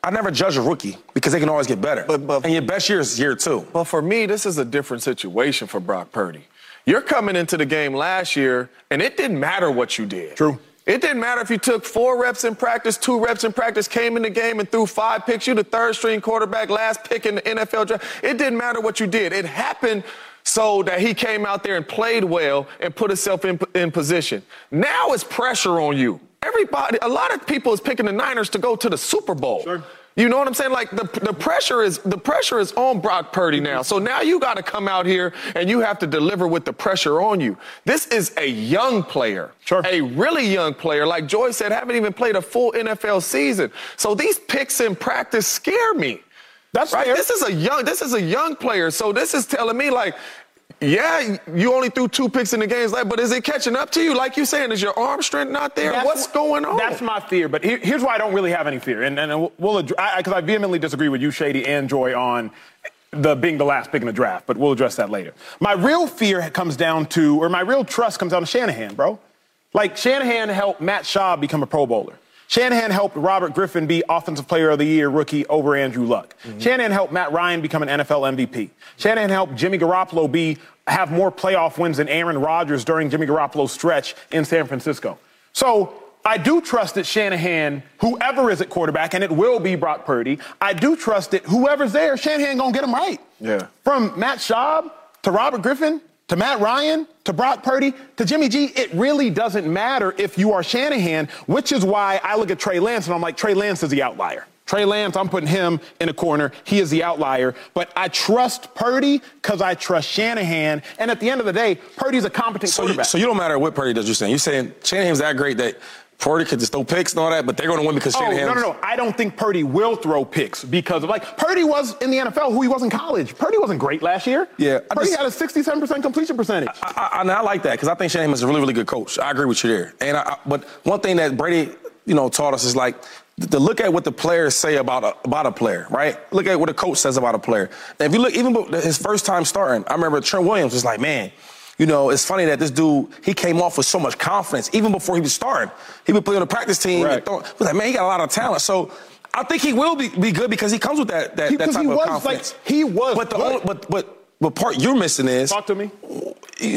I never judge a rookie because they can always get better. But, but and your best year is year two. But for me, this is a different situation for Brock Purdy. You're coming into the game last year, and it didn't matter what you did. True. It didn't matter if you took four reps in practice, two reps in practice, came in the game and threw five picks. You the third string quarterback, last pick in the NFL draft. It didn't matter what you did. It happened so that he came out there and played well and put himself in, in position. Now it's pressure on you. Everybody, a lot of people is picking the Niners to go to the Super Bowl. Sure. You know what I'm saying? Like the, the pressure is the pressure is on Brock Purdy now. So now you got to come out here and you have to deliver with the pressure on you. This is a young player, Sure. a really young player. Like Joy said, haven't even played a full NFL season. So these picks in practice scare me. That's right. fair. This is a young. This is a young player. So this is telling me like. Yeah, you only threw two picks in the games, like, but is it catching up to you? Like you're saying, is your arm strength not there? That's What's going on? That's my fear. But here- here's why I don't really have any fear. And, and we'll, because I, I vehemently disagree with you, Shady, and Joy on the being the last pick in the draft. But we'll address that later. My real fear comes down to, or my real trust comes down to Shanahan, bro. Like Shanahan helped Matt Schaub become a Pro Bowler. Shanahan helped Robert Griffin be Offensive Player of the Year rookie over Andrew Luck. Mm-hmm. Shanahan helped Matt Ryan become an NFL MVP. Shanahan helped Jimmy Garoppolo be have more playoff wins than Aaron Rodgers during Jimmy Garoppolo's stretch in San Francisco. So I do trust that Shanahan, whoever is at quarterback, and it will be Brock Purdy, I do trust that whoever's there, Shanahan gonna get him right. Yeah. From Matt Schaub to Robert Griffin to Matt Ryan to Brock Purdy to Jimmy G, it really doesn't matter if you are Shanahan, which is why I look at Trey Lance and I'm like, Trey Lance is the outlier. Trey Lance, I'm putting him in a corner. He is the outlier. But I trust Purdy because I trust Shanahan. And at the end of the day, Purdy's a competent So quarterback. so you don't matter what Purdy does. You're saying you're saying Shanahan's that great that Purdy could just throw picks and all that, but they're going to win because Oh, Shanahan. no, no, no. I don't think Purdy will throw picks because of like Purdy was in the NFL who he was in college. Purdy wasn't great last year. Yeah, I Purdy just- had a 67% completion percentage. I, I, and I like that because I think Shanahan is a really, really good coach. I agree with you there. And I, I, but one thing that Brady, you know, taught us is like to look at what the players say about a, about a player, right? Look at what a coach says about a player. And if you look, even his first time starting, I remember Trent Williams was like, man. You know, it's funny that this dude, he came off with so much confidence even before he was starting. He would play on the practice team. Right. And throw, was like, man, he got a lot of talent. So I think he will be, be good because he comes with that that, that type he of was confidence. like he was. but the good. only, but but the part you're missing is talk to me.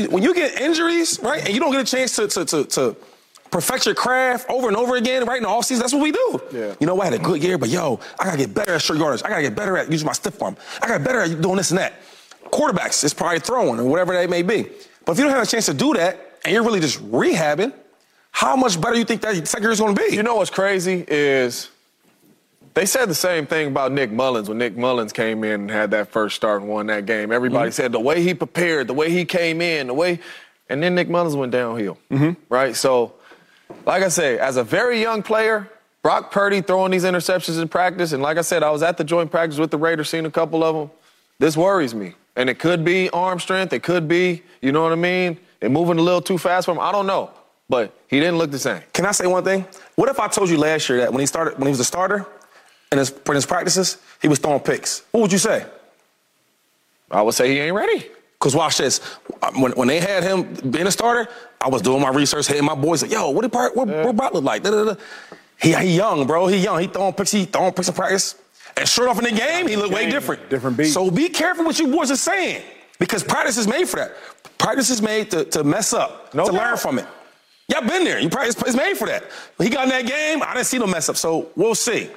when you get injuries, right, and you don't get a chance to to to, to perfect your craft over and over again, right in the offseason, that's what we do. Yeah. You know. I had a good year, but yo, I gotta get better at short yardage. I gotta get better at using my stiff arm. I gotta get better at doing this and that. Quarterbacks is probably throwing or whatever that may be. But if you don't have a chance to do that and you're really just rehabbing, how much better you think that second year is gonna be? You know what's crazy is they said the same thing about Nick Mullens when Nick Mullens came in and had that first start and won that game. Everybody mm-hmm. said the way he prepared, the way he came in, the way, and then Nick Mullens went downhill. Mm-hmm. Right? So, like I say, as a very young player, Brock Purdy throwing these interceptions in practice, and like I said, I was at the joint practice with the Raiders, seen a couple of them. This worries me. And it could be arm strength, it could be, you know what I mean? It moving a little too fast for him. I don't know. But he didn't look the same. Can I say one thing? What if I told you last year that when he started, when he was a starter, in his, in his practices, he was throwing picks? What would you say? I would say he ain't ready. Cause watch this. When, when they had him being a starter, I was doing my research, hitting my boys like, "Yo, what did what, what Brock look like?" Da, da, da. He, he young, bro. He young. He throwing picks. He throwing picks in practice. And sure enough, in the game, he looked way different. different beat. So be careful what you boys are saying, because practice is made for that. Practice is made to, to mess up, No to learn from it. Y'all been there. You practice it's made for that. He got in that game. I didn't see no mess up. So we'll see.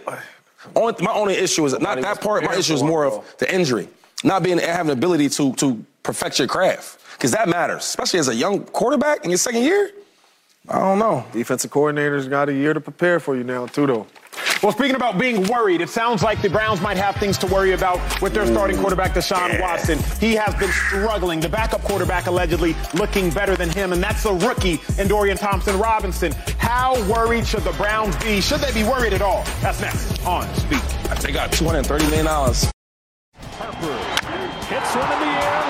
Only, my only issue is not that part. My issue is more of the injury, not being having the ability to to perfect your craft, because that matters, especially as a young quarterback in your second year. I don't know. Defensive coordinators got a year to prepare for you now, too, though. Well, speaking about being worried, it sounds like the Browns might have things to worry about with their starting quarterback, Deshaun Watson. He has been struggling. The backup quarterback allegedly looking better than him, and that's a rookie in Dorian Thompson Robinson. How worried should the Browns be? Should they be worried at all? That's next on Speak. They got two hundred thirty million dollars. Harper Hits one in the air,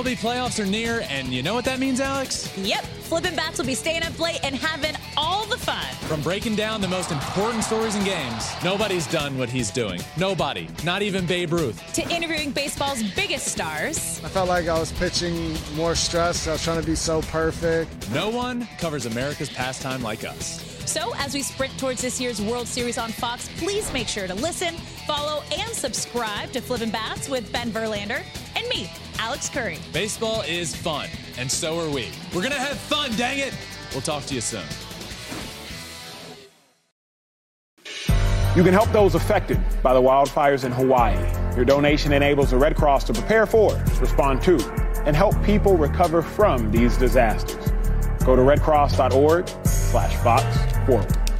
MLB playoffs are near, and you know what that means, Alex? Yep, Flippin' Bats will be staying up late and having all the fun. From breaking down the most important stories in games, nobody's done what he's doing. Nobody, not even Babe Ruth. To interviewing baseball's biggest stars. I felt like I was pitching more stressed. I was trying to be so perfect. No one covers America's pastime like us. So, as we sprint towards this year's World Series on Fox, please make sure to listen, follow, and subscribe to Flippin' Bats with Ben Verlander and me, Alex Curry. Baseball is fun, and so are we. We're gonna have fun, dang it! We'll talk to you soon. You can help those affected by the wildfires in Hawaii. Your donation enables the Red Cross to prepare for, respond to, and help people recover from these disasters. Go to redcross.org slash Fox forward.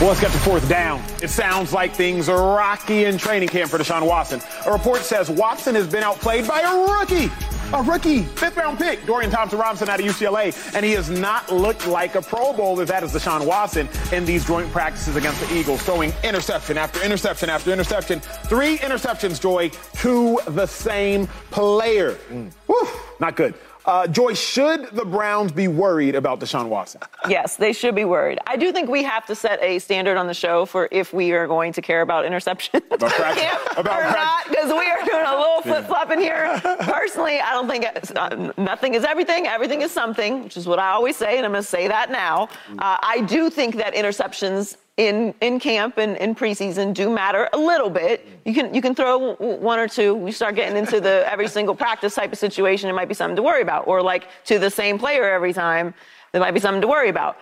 Well, let's get to fourth down. It sounds like things are rocky in training camp for Deshaun Watson. A report says Watson has been outplayed by a rookie. A rookie, fifth round pick, Dorian Thompson Robinson out of UCLA, and he has not looked like a Pro Bowler. That is Deshaun Watson in these joint practices against the Eagles, throwing interception after interception after interception. Three interceptions, Joy, to the same player. Mm. Whew, not good. Uh, Joy, should the Browns be worried about Deshaun Watson? Yes, they should be worried. I do think we have to set a standard on the show for if we are going to care about interceptions. About practice. About or not, because we are doing a little flip flop in here. Personally, I don't think uh, nothing is everything. Everything is something, which is what I always say, and I'm going to say that now. Uh, I do think that interceptions. In, in camp and in preseason do matter a little bit. You can you can throw one or two. You start getting into the every single practice type of situation. It might be something to worry about, or like to the same player every time. There might be something to worry about.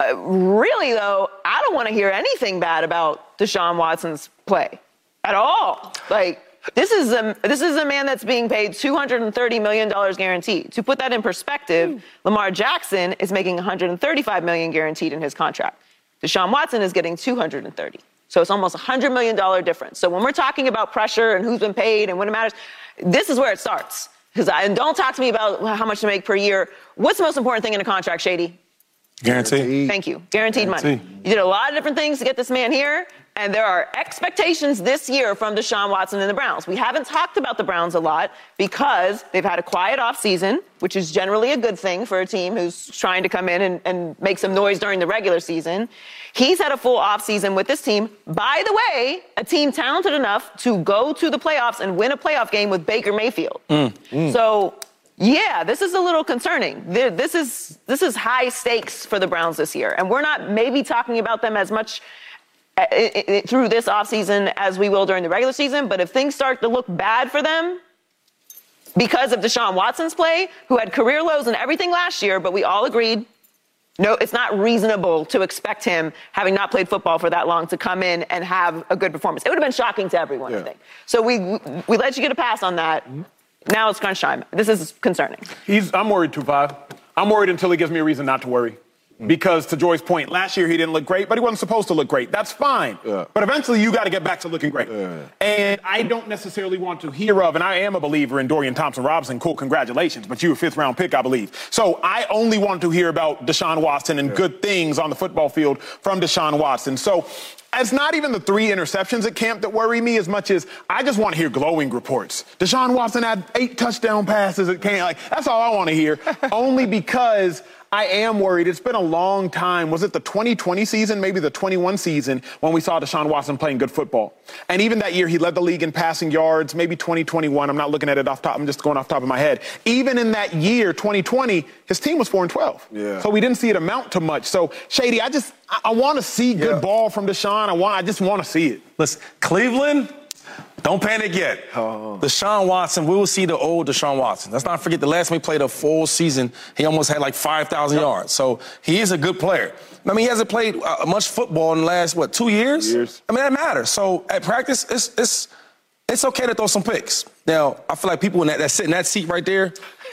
Uh, really, though, I don't want to hear anything bad about Deshaun Watson's play at all. Like, this is a this is a man that's being paid 230 million dollars guaranteed. To put that in perspective, Lamar Jackson is making 135 million guaranteed in his contract. Deshaun Watson is getting 230. So it's almost a $100 million difference. So when we're talking about pressure and who's been paid and when it matters, this is where it starts. Because I, and don't talk to me about how much to make per year. What's the most important thing in a contract, Shady? Guarantee. Thank you. Guaranteed money. You did a lot of different things to get this man here, and there are expectations this year from Deshaun Watson and the Browns. We haven't talked about the Browns a lot because they've had a quiet offseason, which is generally a good thing for a team who's trying to come in and, and make some noise during the regular season. He's had a full offseason with this team. By the way, a team talented enough to go to the playoffs and win a playoff game with Baker Mayfield. Mm. Mm. So Yeah, this is a little concerning. This is this is high stakes for the Browns this year, and we're not maybe talking about them as much uh, through this offseason as we will during the regular season. But if things start to look bad for them because of Deshaun Watson's play, who had career lows and everything last year, but we all agreed no, it's not reasonable to expect him, having not played football for that long, to come in and have a good performance. It would have been shocking to everyone, yeah. I think. So we we let you get a pass on that. Mm-hmm. Now it's crunch time. This is concerning. He's. I'm worried, five. I'm worried until he gives me a reason not to worry. Mm. Because to Joy's point, last year he didn't look great, but he wasn't supposed to look great. That's fine. Yeah. But eventually you got to get back to looking great. Yeah. And I don't necessarily want to hear of, and I am a believer in Dorian Thompson Robinson. Cool, congratulations. But you were a fifth round pick, I believe. So I only want to hear about Deshaun Watson and yeah. good things on the football field from Deshaun Watson. So it's not even the three interceptions at camp that worry me as much as I just want to hear glowing reports. Deshaun Watson had eight touchdown passes at camp. Like, that's all I want to hear. Only because I am worried. It's been a long time. Was it the 2020 season, maybe the 21 season, when we saw Deshaun Watson playing good football? And even that year, he led the league in passing yards, maybe 2021. I'm not looking at it off top. I'm just going off top of my head. Even in that year, 2020, his team was 4 and 12. Yeah. So we didn't see it amount to much. So, Shady, I just, I, I want to see good yeah. ball from Deshaun. I want, I just want to see it. Listen, Cleveland, don't panic yet. Oh. Deshaun Watson, we will see the old Deshaun Watson. Let's not forget the last time he played a full season, he almost had like 5,000 yards. So he is a good player. I mean, he hasn't played uh, much football in the last, what, two years? years? I mean, that matters. So at practice, it's, it's, it's okay to throw some picks. Now, I feel like people in that, that sit in that seat right there,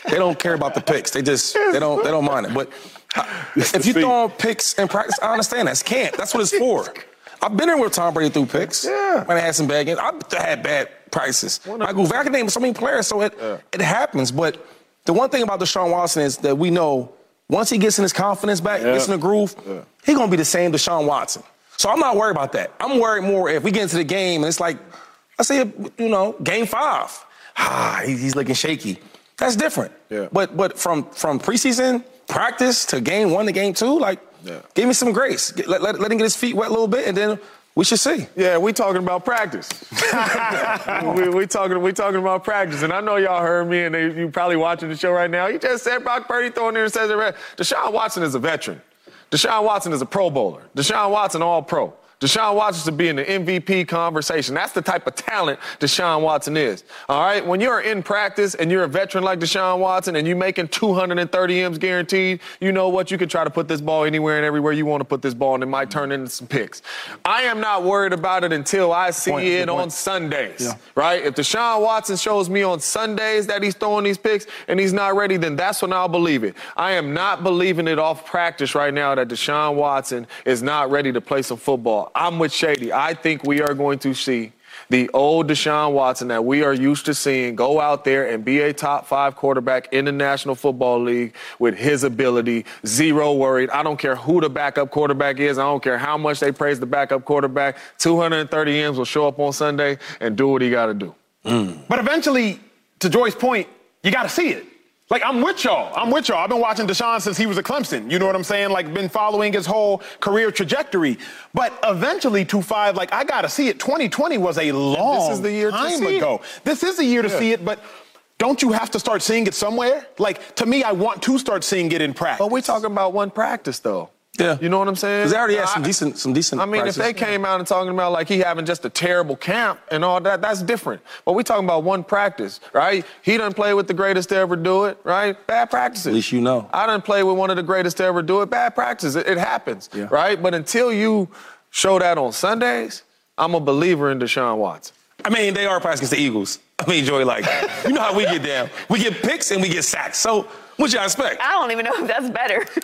they don't care about the picks. They just, they don't, they don't mind it. But uh, if you throw picks in practice, I understand that's camp. That's what it's for. I've been there with Tom Brady through picks. Yeah. When I had some bad games. I've had bad prices. I go back and name so many players, so it, yeah. it happens. But the one thing about Deshaun Watson is that we know once he gets in his confidence back, yeah. gets in the groove, yeah. he's going to be the same Deshaun Watson. So I'm not worried about that. I'm worried more if we get into the game and it's like, let's say, you know, game five. Ah, he's looking shaky. That's different. Yeah. But but from from preseason practice to game one to game two, like yeah. Give me some grace. Let, let, let him get his feet wet a little bit, and then we should see. Yeah, we talking about practice. we, we, talking we talking about practice, and I know y'all heard me, and they, you probably watching the show right now. He just said Brock Purdy throwing interception. Deshaun Watson is a veteran. Deshaun Watson is a Pro Bowler. Deshaun Watson All Pro. Deshaun Watson should be in the MVP conversation. That's the type of talent Deshaun Watson is. All right. When you're in practice and you're a veteran like Deshaun Watson and you're making 230 M's guaranteed, you know what? You can try to put this ball anywhere and everywhere you want to put this ball, and it might turn into some picks. I am not worried about it until I see point, it on Sundays. Yeah. Right? If Deshaun Watson shows me on Sundays that he's throwing these picks and he's not ready, then that's when I'll believe it. I am not believing it off practice right now that Deshaun Watson is not ready to play some football. I'm with Shady. I think we are going to see the old Deshaun Watson that we are used to seeing go out there and be a top five quarterback in the National Football League with his ability, zero worried. I don't care who the backup quarterback is. I don't care how much they praise the backup quarterback. 230 M's will show up on Sunday and do what he got to do. Mm. But eventually, to Joy's point, you got to see it. Like, I'm with y'all. I'm with y'all. I've been watching Deshaun since he was a Clemson. You know what I'm saying? Like, been following his whole career trajectory. But eventually, 2-5, like, I got to see it. 2020 was a long this is the year time ago. It. This is the year to yeah. see it, but don't you have to start seeing it somewhere? Like, to me, I want to start seeing it in practice. But we're talking about one practice, though. Yeah. You know what I'm saying? Because they already had some decent, some decent. I mean, prices. if they came out and talking about like he having just a terrible camp and all that, that's different. But we talking about one practice, right? He doesn't play with the greatest to ever do it, right? Bad practices. At least you know. I didn't play with one of the greatest to ever do it. Bad practices. It, it happens, yeah. right? But until you show that on Sundays, I'm a believer in Deshaun Watson. I mean, they are practicing the Eagles. I mean, Joy, like, you know how we get down. We get picks and we get sacks. So what y'all expect? I don't even know if that's better.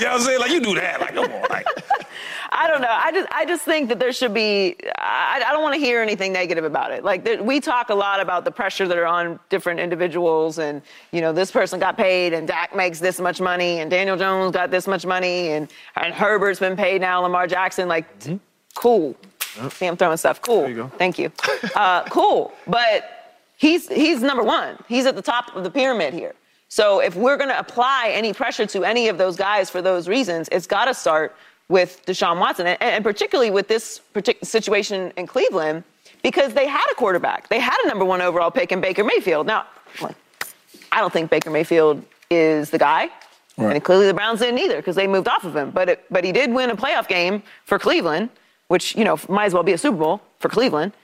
you know what I'm saying? Like you do that. Like, come on. Like. I don't know. I just I just think that there should be. I, I don't want to hear anything negative about it. Like there, we talk a lot about the pressure that are on different individuals, and you know this person got paid, and Dak makes this much money, and Daniel Jones got this much money, and and Herbert's been paid now, Lamar Jackson. Like, mm-hmm. cool. Yep. See, I'm throwing stuff. Cool. You Thank you. Uh, cool. But he's he's number one. He's at the top of the pyramid here. So if we're going to apply any pressure to any of those guys for those reasons, it's got to start with Deshaun Watson, and, and particularly with this particular situation in Cleveland, because they had a quarterback. They had a number one overall pick in Baker Mayfield. Now, I don't think Baker Mayfield is the guy. Right. And clearly the Browns didn't either because they moved off of him. But it, but he did win a playoff game for Cleveland, which you know might as well be a Super Bowl for Cleveland,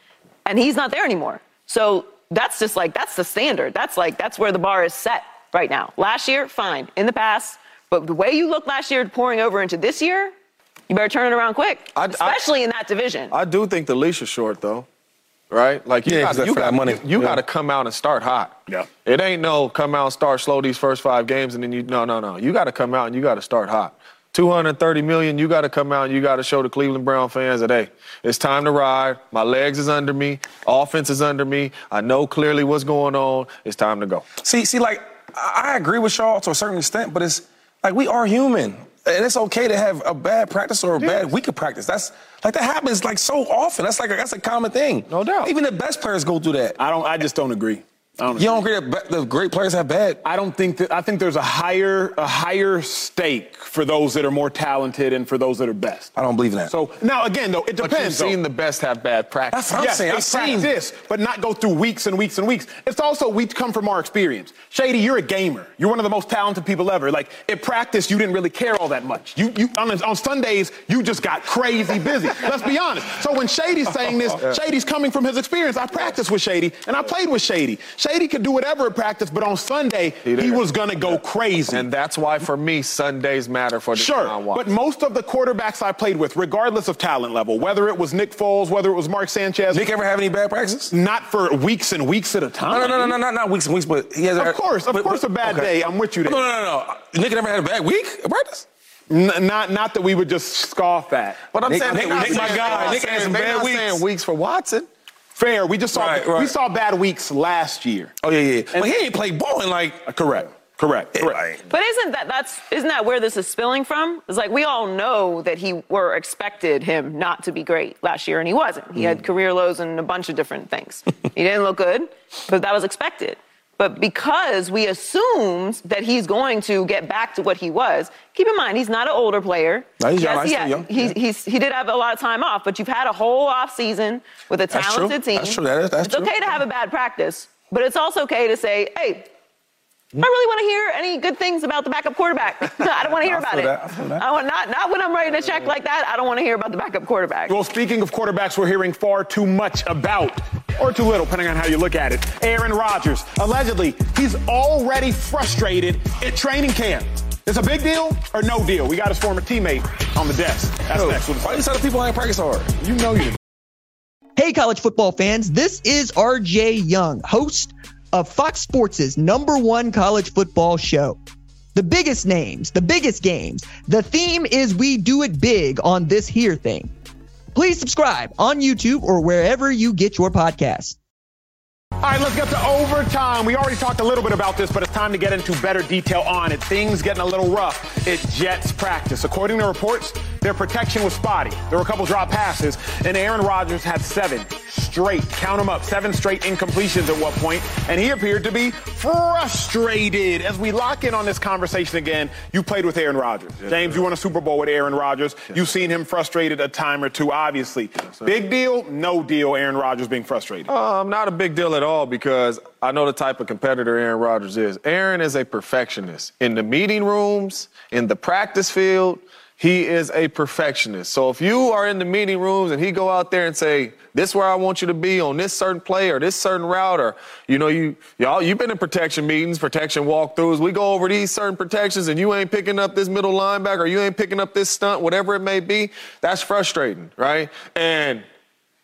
and he's not there anymore. So that's just like that's the standard. That's like that's where the bar is set right now. Last year, fine. In the past, but the way you look last year pouring over into this year, you better turn it around quick, I- I- especially in that division. I do think the leash is short though, right? Like you Yeah, 'cause got that you for got that money. You, you Yeah. got to come out and start hot. Yeah. It ain't no come out and start slow these first five games and then you no no no. You got to come out and you got to start hot. 230 million, you got to come out and you got to show the Cleveland Brown fans that hey, it's time to ride. My legs is under me, offense is under me. I know clearly what's going on. It's time to go. See, see, like I I agree with y'all to a certain extent, but it's like we are human, and it's okay to have a bad practice or a bad week of practice. That's like that happens like so often. That's like a, that's a common thing. No doubt. Even the best players go through that. I don't. I just don't agree. Don't You don't agree that the great players have bad? I don't think that. I think there's a higher a higher stake for those that are more talented and for those that are best. I don't believe in that. So now again, though, it But you've depends. though. seen the best have bad practice. That's what I'm yes, saying. I've seen practice, but not go through weeks and weeks and weeks. It's also we come from our experience. Shady, you're a gamer. You're one of the most talented people ever. Like at practice, you didn't really care all that much. You, you on, on Sundays, you just got crazy busy. Let's be honest. So when Shady's saying this, Shady's coming from his experience. I practiced with Shady and I played with Shady. Shady could do whatever at practice, but on Sunday he, did. was gonna go crazy. And that's why for me Sundays matter for Sure, but most of the quarterbacks I played with, regardless of talent level, whether it was Nick Foles, whether it was Mark Sanchez, Nick ever have any bad practices? not for weeks and weeks at a time. No, no, no, no, no, not, not weeks and weeks, but he has. Of course, of but- course, but- a bad okay. day. I'm with you there. No, no, no, no. Nick never had a bad week at practice. N- not, not that we would just scoff at. But I'm Nick- saying, Nick- Nick, my guy, Nick had some bad weeks. saying weeks for Watson. Fair. We just saw Right, we saw bad weeks last year. Oh yeah, yeah. but he ain't played ball in like. Uh, correct. Correct. Yeah, Correct. like- But isn't that that's isn't that where this is spilling from? It's like we all know that he were expected him not to be great last year, and he wasn't. He Mm. had career lows and a bunch of different things. he didn't look good, but that was expected. But because we assumed that he's going to get back to what he was, keep in mind he's not an older player. No, he's young. Yes, He's he, still young. he's, Yeah. he's, he did have a lot of time off, but you've had a whole off season with a That's true. talented team. That's true. That is- that's it's true. okay to have a bad practice, but it's also okay to say, hey, I really want to hear any good things about the backup quarterback. I don't want to hear I about feel it. that. I feel that. I want not not when I'm writing a check like that. I don't want to hear about the backup quarterback. Well, speaking of quarterbacks, we're hearing far too much about, or too little, depending on how you look at it. Aaron Rodgers, allegedly, he's already frustrated at training camp. It's a big deal or no deal? We got his former teammate on the desk. That's next. with Why you telling people I ain't practice hard? You know you. Hey, college football fans, this is RJ Young, host of Fox Sports' number one college football show. The biggest names, the biggest games. The theme is we do it big on this here thing. Please subscribe on YouTube or wherever you get your podcasts. All right, let's get to overtime. We already talked a little bit about this, but it's time to get into better detail on it. Things getting a little rough at Jets practice. According to reports, their protection was spotty. There were a couple drop passes, and Aaron Rodgers had seven straight, count them up, seven straight incompletions at one point, and he appeared to be frustrated. As we lock in on this conversation again, you played with Aaron Rodgers. James, you won a Super Bowl with Aaron Rodgers. You've seen him frustrated a time or two, obviously. Big deal, no deal, Aaron Rodgers being frustrated. Um, not a big deal at all because I know the type of competitor Aaron Rodgers is. Aaron is a perfectionist. In the meeting rooms, in the practice field, he is a perfectionist. So if you are in the meeting rooms and he go out there and say, this is where I want you to be on this certain play or this certain route, or you know, you y'all you've been in protection meetings, protection walkthroughs. We go over these certain protections and you ain't picking up this middle linebacker, or you ain't picking up this stunt, whatever it may be, that's frustrating, right? And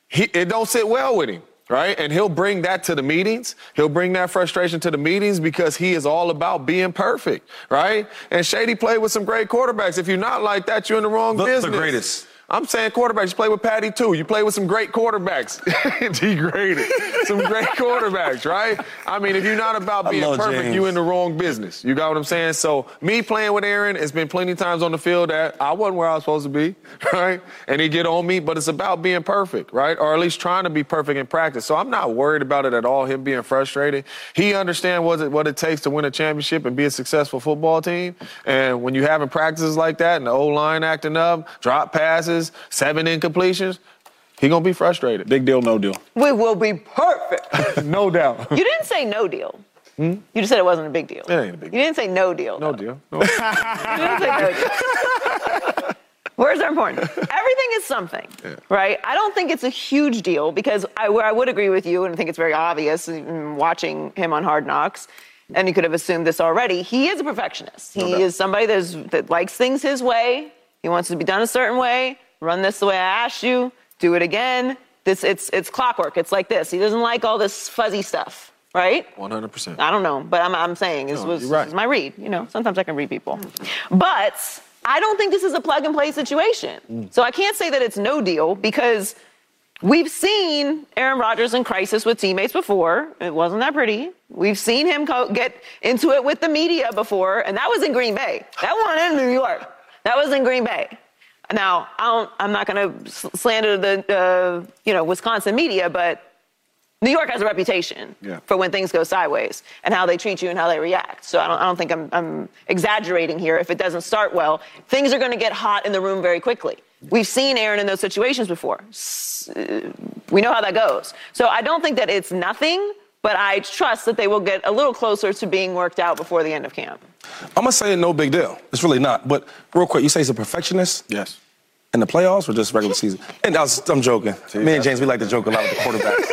he, it don't sit well with him, right? And he'll bring that to the meetings. He'll bring that frustration to the meetings because he is all about being perfect, right? And Shady played with some great quarterbacks. If you're not like that, you're in the wrong The- the business. greatest. I'm saying quarterbacks. You play with Patty too. You play with some great quarterbacks. Degraded. Some great quarterbacks, right? I mean, if you're not about being perfect, James. you in the wrong business. You got what I'm saying? So me playing with Aaron, it's been plenty of times on the field that I wasn't where I was supposed to be, right? And he get on me, but it's about being perfect, right? Or at least trying to be perfect in practice. So I'm not worried about it at all. Him being frustrated, he understands what it, what it takes to win a championship and be a successful football team. And when you having practices like that and the old line acting up, drop passes, seven incompletions, he gonna be frustrated. Big deal, no deal. We will be perfect. no doubt. you didn't say no deal. Hmm? You just said it wasn't a big deal. It ain't a big deal. You didn't say no deal. No though. deal. No. You didn't say no deal. Words are important. Everything is something, right? I don't think it's a huge deal because I, where I would agree with you, and I think it's very obvious watching him on Hard Knocks, and you could have assumed this already. He is a perfectionist. He doubt. is somebody that's, that likes things his way. He wants it to be done a certain way. Run this the way I asked you. Do it again. This it's it's clockwork. It's like this. He doesn't like all this fuzzy stuff, right? 100%. I don't know, but I'm, I'm saying this No, was right. this is my read. You know, sometimes I can read people, but I don't think this is a plug and play situation. Mm. So I can't say that it's no deal because we've seen Aaron Rodgers in crisis with teammates before. It wasn't that pretty. We've seen him co- get into it with the media before, and that was in Green Bay. That wasn't in New York. That was in Green Bay. Now, I don't, I'm not going to slander the uh, you know Wisconsin media, but New York has a reputation Yeah. for when things go sideways and how they treat you and how they react. So I don't, I don't think I'm, I'm exaggerating here. If it doesn't start well, things are going to get hot in the room very quickly. We've seen Aaron in those situations before. We know how that goes. So I don't think that it's nothing, but I trust that they will get a little closer to being worked out before the end of camp. I'm gonna say no big deal. It's really not. But real quick, you say he's a perfectionist Yes. in the playoffs or just regular season? And I was, I'm joking. Me and James, we like to joke a lot with the quarterbacks.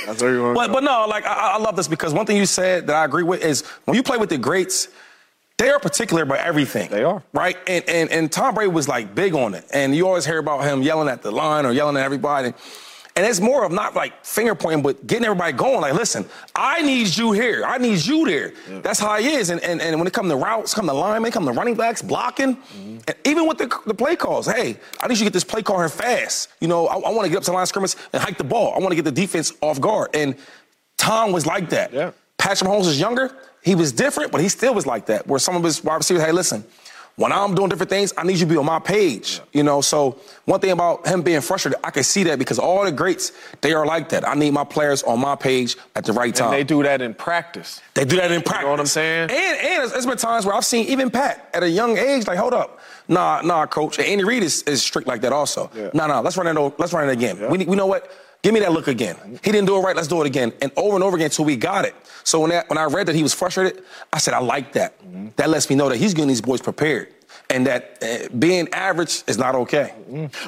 That's where you want but but no, like I, I love this because one thing you said that I agree with is when you play with the greats, they are particular about everything. They are. right. And and and Tom Brady was like big on it, and you always hear about him yelling at the line or yelling at everybody. And it's more of not like finger pointing, but getting everybody going. Like, listen, I need you here. I need you there. That's how he is. And, and, and when it comes to routes, come to linemen, come to running backs, blocking, mm-hmm. and even with the, the play calls, hey, I need you to get this play call here fast. You know, I, I want to get up to the line of scrimmage and hike the ball. I want to get the defense off guard. And Tom was like that. Yeah. Patrick Mahomes was younger. He was different, but he still was like that. Where some of his wide receivers, hey, listen, when I'm doing different things, I need you to be on my page. You know, so one thing about him being frustrated, I can see that because all the greats, they are like that. I need my players on my page at the right time. And they do that in practice. They do that in practice. You know what I'm saying? And and there's- been times where I've seen even Pat at a young age, like, hold up, nah, nah, coach. And Andy Reid is, is strict like that also. Yeah. Nah, nah, let's run it. Let's run it again. We, need- we know what. Give me that look again. He didn't do it right. Let's do it again, and over and over again until we got it. So when that, when I read that he was frustrated, I said I like that. That lets me know that he's getting these boys prepared, and that uh, being average is not okay.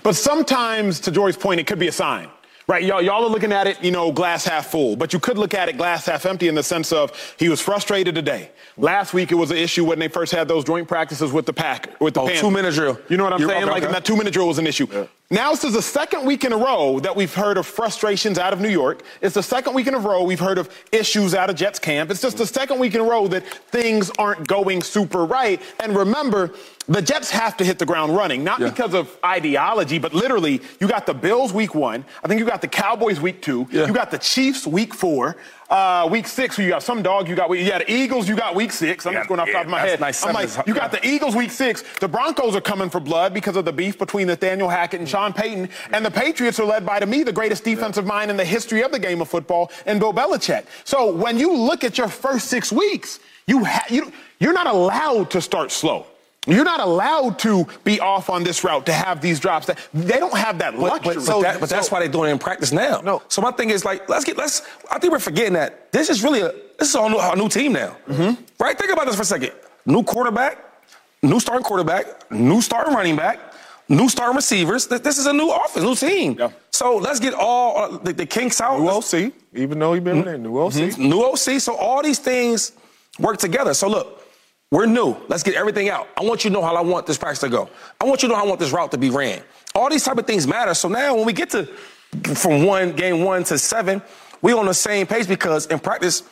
But sometimes, to Joy's point, it could be a sign. Right, y'all, y'all are looking at it, you know, glass half full, but you could look at it glass half empty in the sense of he was frustrated today. Last week it was an issue when they first had those joint practices with the pack, with the Oh, Panthers. two-minute drill. You know what I'm You're- saying? okay, like okay. that two-minute drill was an issue. Now this is the second week in a row that we've heard of frustrations out of New York. It's the second week in a row we've heard of issues out of Jets camp. It's just the second week in a row that things aren't going super right. And remember, the Jets have to hit the ground running, not Yeah. because of ideology, but literally, you got the Bills week one. I think you got the Cowboys week two. Yeah. You got the Chiefs week four. Uh, week six, you got some dog. You got got the Eagles. You got week six. I'm Yeah, just going off the yeah, top of my head. nice. I'm like, you got the Eagles week six. The Broncos are coming for blood because of the beef between Nathaniel Hackett and Sean Payton. And the Patriots are led by, to me, the greatest defensive mind in the history of the game of football, and Bill Belichick. So when you look at your first six weeks, you ha- you you're not allowed to start slow. You're not allowed to be off on this route to have these drops. That they don't have that But, luxury. but, but, that, but that's why they're doing it in practice now. No. So my thing is like, let's get let's. I think we're forgetting that this is really a this is a new, a new team now, Mm-hmm. right? Think about this for a second. New quarterback, new starting quarterback, new starting running back, new starting receivers. This is a new offense, new team. Yeah. So let's get all uh, the, the kinks out. New OC, even though he been there, new OC. New OC. So all these things work together. So look, we're new. Let's get everything out. I want you to know how I want this practice to go. I want you to know how I want this route to be ran. All these type of things matter. So now when we get to from one game one to seven, we on the same page because in practice,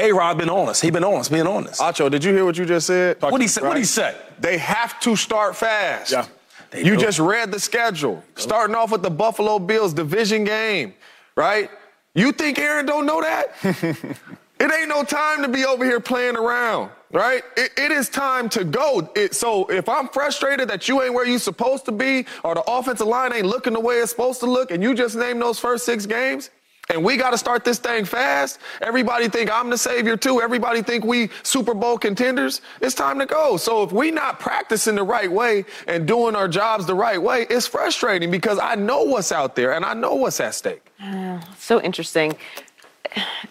A Rod been on us. He been on us, being on us. Acho, did you hear what you just said? What he said? What he said? They have to start fast. Yeah. They You do. just read the schedule. Starting off with the Buffalo Bills division game, right? You think Aaron don't know that? it ain't no time to be over here playing around, right? It, it is time to go. It, so if I'm frustrated that you ain't where you supposed to be, or the offensive line ain't looking the way it's supposed to look, and you just named those first six games, and we got to start this thing fast. Everybody think I'm the savior too. Everybody think we Super Bowl contenders. It's time to go. So if we not practicing the right way and doing our jobs the right way, it's frustrating because I know what's out there and I know what's at stake. Uh, so interesting.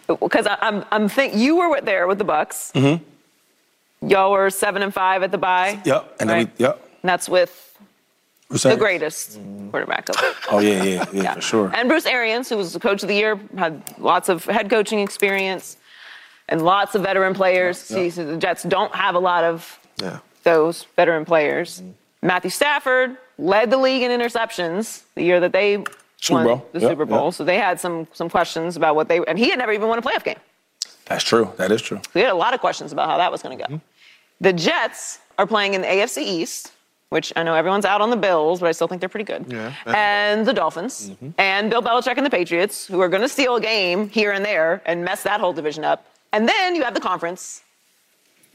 Because I'm I'm think you were there with the Bucks. Mm-hmm. Y'all were seven and five at the bye. Yep. And then right? we, yep. And that's with Bruce the Arians. greatest quarterback of Oh yeah, yeah, yeah, for sure. And Bruce Arians, who was the coach of the year, had lots of head coaching experience and lots of veteran players. Yeah, yeah. See, so the Jets don't have a lot of Yeah. those veteran players. Matthew Stafford led the league in interceptions the year that they Super won Bowl. the Yeah, Super Bowl. yeah. So they had some some questions about what they and he had never even won a playoff game. That's true. That is true. So we had a lot of questions about how that was going to go. The Jets are playing in the AFC East, which I know everyone's out on the Bills, but I still think they're pretty good. Yeah. And the Dolphins, and Bill Belichick and the Patriots, who are going to steal a game here and there and mess that whole division up. And then you have the conference.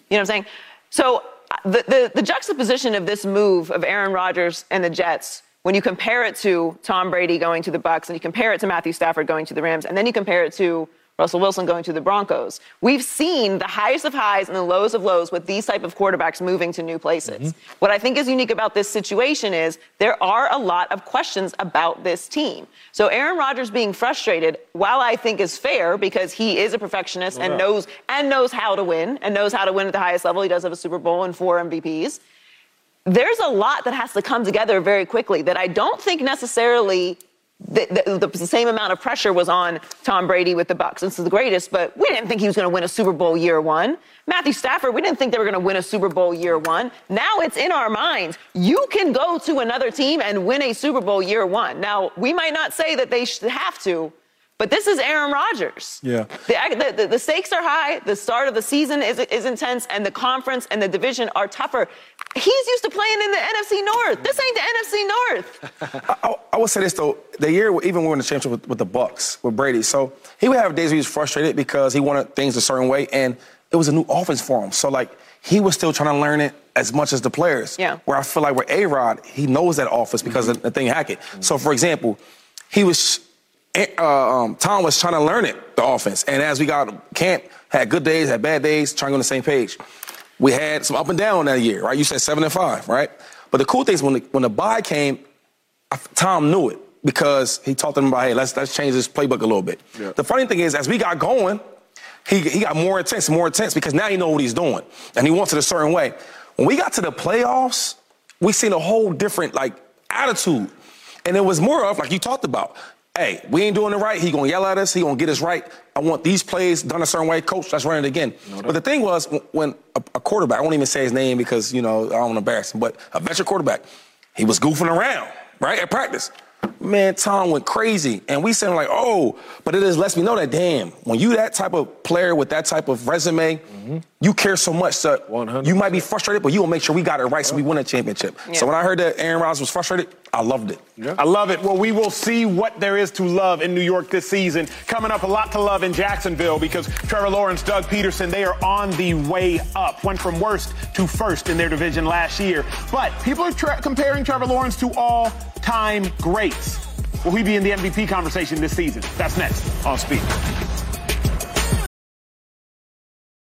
You know what I'm saying? So uh, the, the, the juxtaposition of this move of Aaron Rodgers and the Jets, when you compare it to Tom Brady going to the Bucks, and you compare it to Matthew Stafford going to the Rams, and then you compare it to Russell Wilson going to the Broncos, we've seen the highest of highs and the lows of lows with these type of quarterbacks moving to new places. Mm-hmm. What I think is unique about this situation is there are a lot of questions about this team. So Aaron Rodgers being frustrated, while I think is fair because he is a perfectionist and knows and knows how to win and knows how to win at the highest level. He does have a Super Bowl and four MVPs. There's a lot that has to come together very quickly that I don't think necessarily the, the, the same amount of pressure was on Tom Brady with the Bucks. This is the greatest, but we didn't think he was going to win a Super Bowl year one. Matthew Stafford, we didn't think they were going to win a Super Bowl year one. Now it's in our minds. You can go to another team and win a Super Bowl year one. Now we might not say that they should have to, but this is Aaron Rodgers. Yeah. The, the, the stakes are high. The start of the season is, is intense, and the conference and the division are tougher. He's used to playing in the NFC North. This ain't the NFC North. I, I would say this though, the year even when we won the championship with, with the Bucs with Brady, so he would have days where he was frustrated because he wanted things a certain way, and it was a new offense for him. So like he was still trying to learn it as much as the players. Yeah. Where I feel like with A Rod, he knows that offense because of Nathaniel Hackett. So for example, he was uh, um, Tom was trying to learn it, the offense, and as we got camp, had good days, had bad days, trying to go on the same page. We had some up and down that year, right? You said seven and five, right? But the cool thing is when the, when the bye came, Tom knew it because he talked to them about, hey, let's let's change this playbook a little bit. The funny thing is, as we got going, he he got more intense, more intense because now he know what he's doing and he wants it a certain way. When we got to the playoffs, we seen a whole different like attitude, and it was more of like you talked about. Hey, we ain't doing it right. He gonna yell at us. He gonna get us right. I want these plays done a certain way. Coach, let's run it again. but the thing was, when- a, a quarterback, I won't even say his name because you know I don't want to embarrass him, but a veteran quarterback, he was goofing around right at practice. Man, Tom went crazy, and we said like, oh, but it just lets me know that damn, when you that type of player with that type of resume, you care so much that you might be frustrated, but you will make sure we got it right so we win a championship. So when I heard that Aaron Rodgers was frustrated, I loved it. I love it. Well, we will see what there is to love in New York this season. Coming up, a lot to love in Jacksonville because Trevor Lawrence, Doug Pederson, they are on the way up. Went from worst to first in their division last year. But people are tra- comparing Trevor Lawrence to all time greats. Will he be in the MVP conversation this season? That's next on Speed.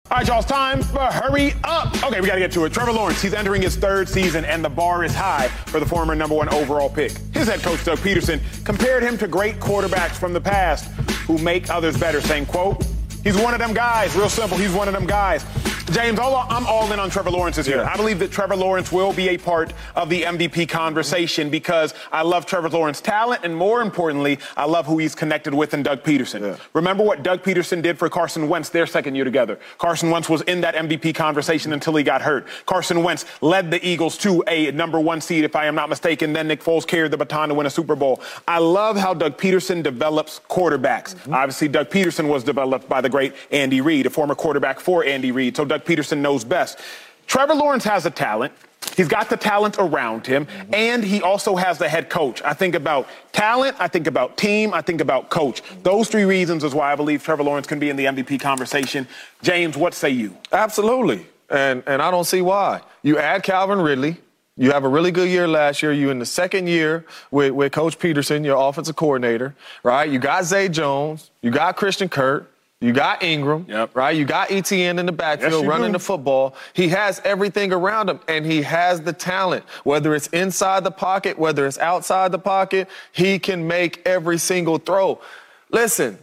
All right, y'all, it's time for Hurry Up. Okay, we got to get to it. Trevor Lawrence, he's entering his third season, and the bar is high for the former number one overall pick. His head coach, Doug Pederson, compared him to great quarterbacks from the past who make others better, saying, quote, he's one of them guys. Real simple, he's one of them guys. James, all, I'm all in on Trevor Lawrence this year. I believe that Trevor Lawrence will be a part of the MVP conversation because I love Trevor Lawrence's talent, and more importantly, I love who he's connected with in Doug Pederson. Remember what Doug Pederson did for Carson Wentz their second year together. Carson Wentz was in that MVP conversation until he got hurt. Carson Wentz led the Eagles to a number one seed, if I am not mistaken. Then Nick Foles carried the baton to win a Super Bowl. I love how Doug Pederson develops quarterbacks. Mm-hmm. Obviously, Doug Pederson was developed by the great Andy Reid, a former quarterback for Andy Reid. So Doug Pederson knows best. Trevor Lawrence has a talent. He's got the talent around him, and he also has the head coach. I think about talent, I think about team, I think about coach. Those three reasons is why I believe Trevor Lawrence can be in the MVP conversation. James, what say you? Absolutely. And and I don't see why. You add Calvin Ridley. You have a really good year last year. You in the second year with, with Coach Pederson, your offensive coordinator, right? You got Zay Jones. You got Christian Kirk. You got Ingram, right? You got ETN in the backfield you running do. the football. He has everything around him, and he has the talent. Whether it's inside the pocket, whether it's outside the pocket, he can make every single throw. Listen,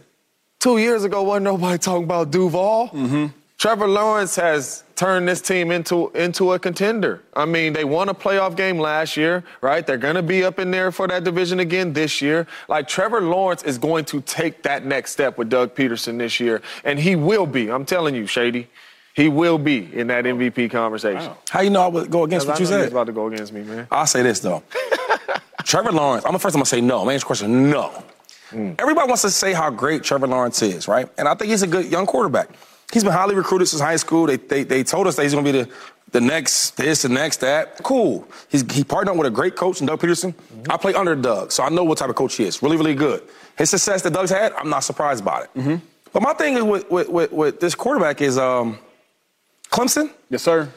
two years ago, wasn't nobody talking about Duval. Mm-hmm. Trevor Lawrence has turned this team into into a contender. I mean, they won a playoff game last year, right? They're going to be up in there for that division again this year. Like Trevor Lawrence is going to take that next step with Doug Pederson this year, and he will be. I'm telling you, Shady. He will be in that MVP conversation. How you know I would go against what you I know said? He's about to go against me, man. I'll say this though. Trevor Lawrence, I'm the first I'm gonna say no. My answer question, no. Hmm. Everybody wants to say how great Trevor Lawrence is, right? And I think he's a good young quarterback. He's been highly recruited since high school. They, they, they told us that he's gonna be the, the next this, the next that. Cool. He's, he partnered up with a great coach Doug Pederson. I play under Doug, so I know what type of coach he is. Really, really good. His success that Doug's had, I'm not surprised by it. But my thing is with, with, with, with this quarterback is um, Clemson. Yes, sir.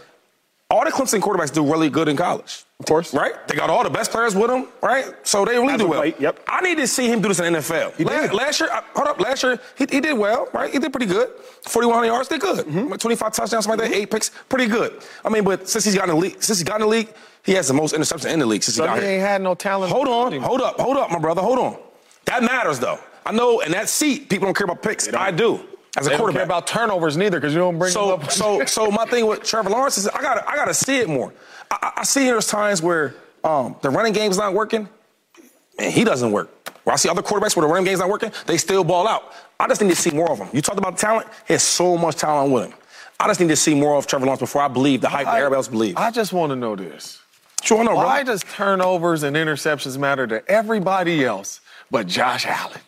All the Clemson quarterbacks do really good in college. Of course. Right? They got all the best players with them, right? So they really As do well. yep. I need to see him do this in the NFL. He last, did. last year, uh, hold up, last year, he, he did well, right? He did pretty good. 4,100 yards, did good. Mm-hmm. 25 touchdowns, something like that, eight picks, pretty good. I mean, but since he's got in the league, since he's got in the league, he has the most interceptions in the league since So he got he here. ain't had no talent. Hold on, hold up, hold up, my brother, hold on. That matters, though. I know in that seat, people don't care about picks. I do. As a They don't quarterback. care about turnovers neither because you don't bring So, them up. so, so my thing with Trevor Lawrence is I got to I got to see it more. I, I- I see there's times where um, the running game's not working, and he doesn't work. Where I see other quarterbacks where the running game's not working, they still ball out. I just need to see more of them. You talked about the talent. He has so much talent with him. I just need to see more of Trevor Lawrence before I believe the hype that everybody else believes. I just want to know this. Sure, no, bro. Why does turnovers and interceptions matter to everybody else but Josh Allen?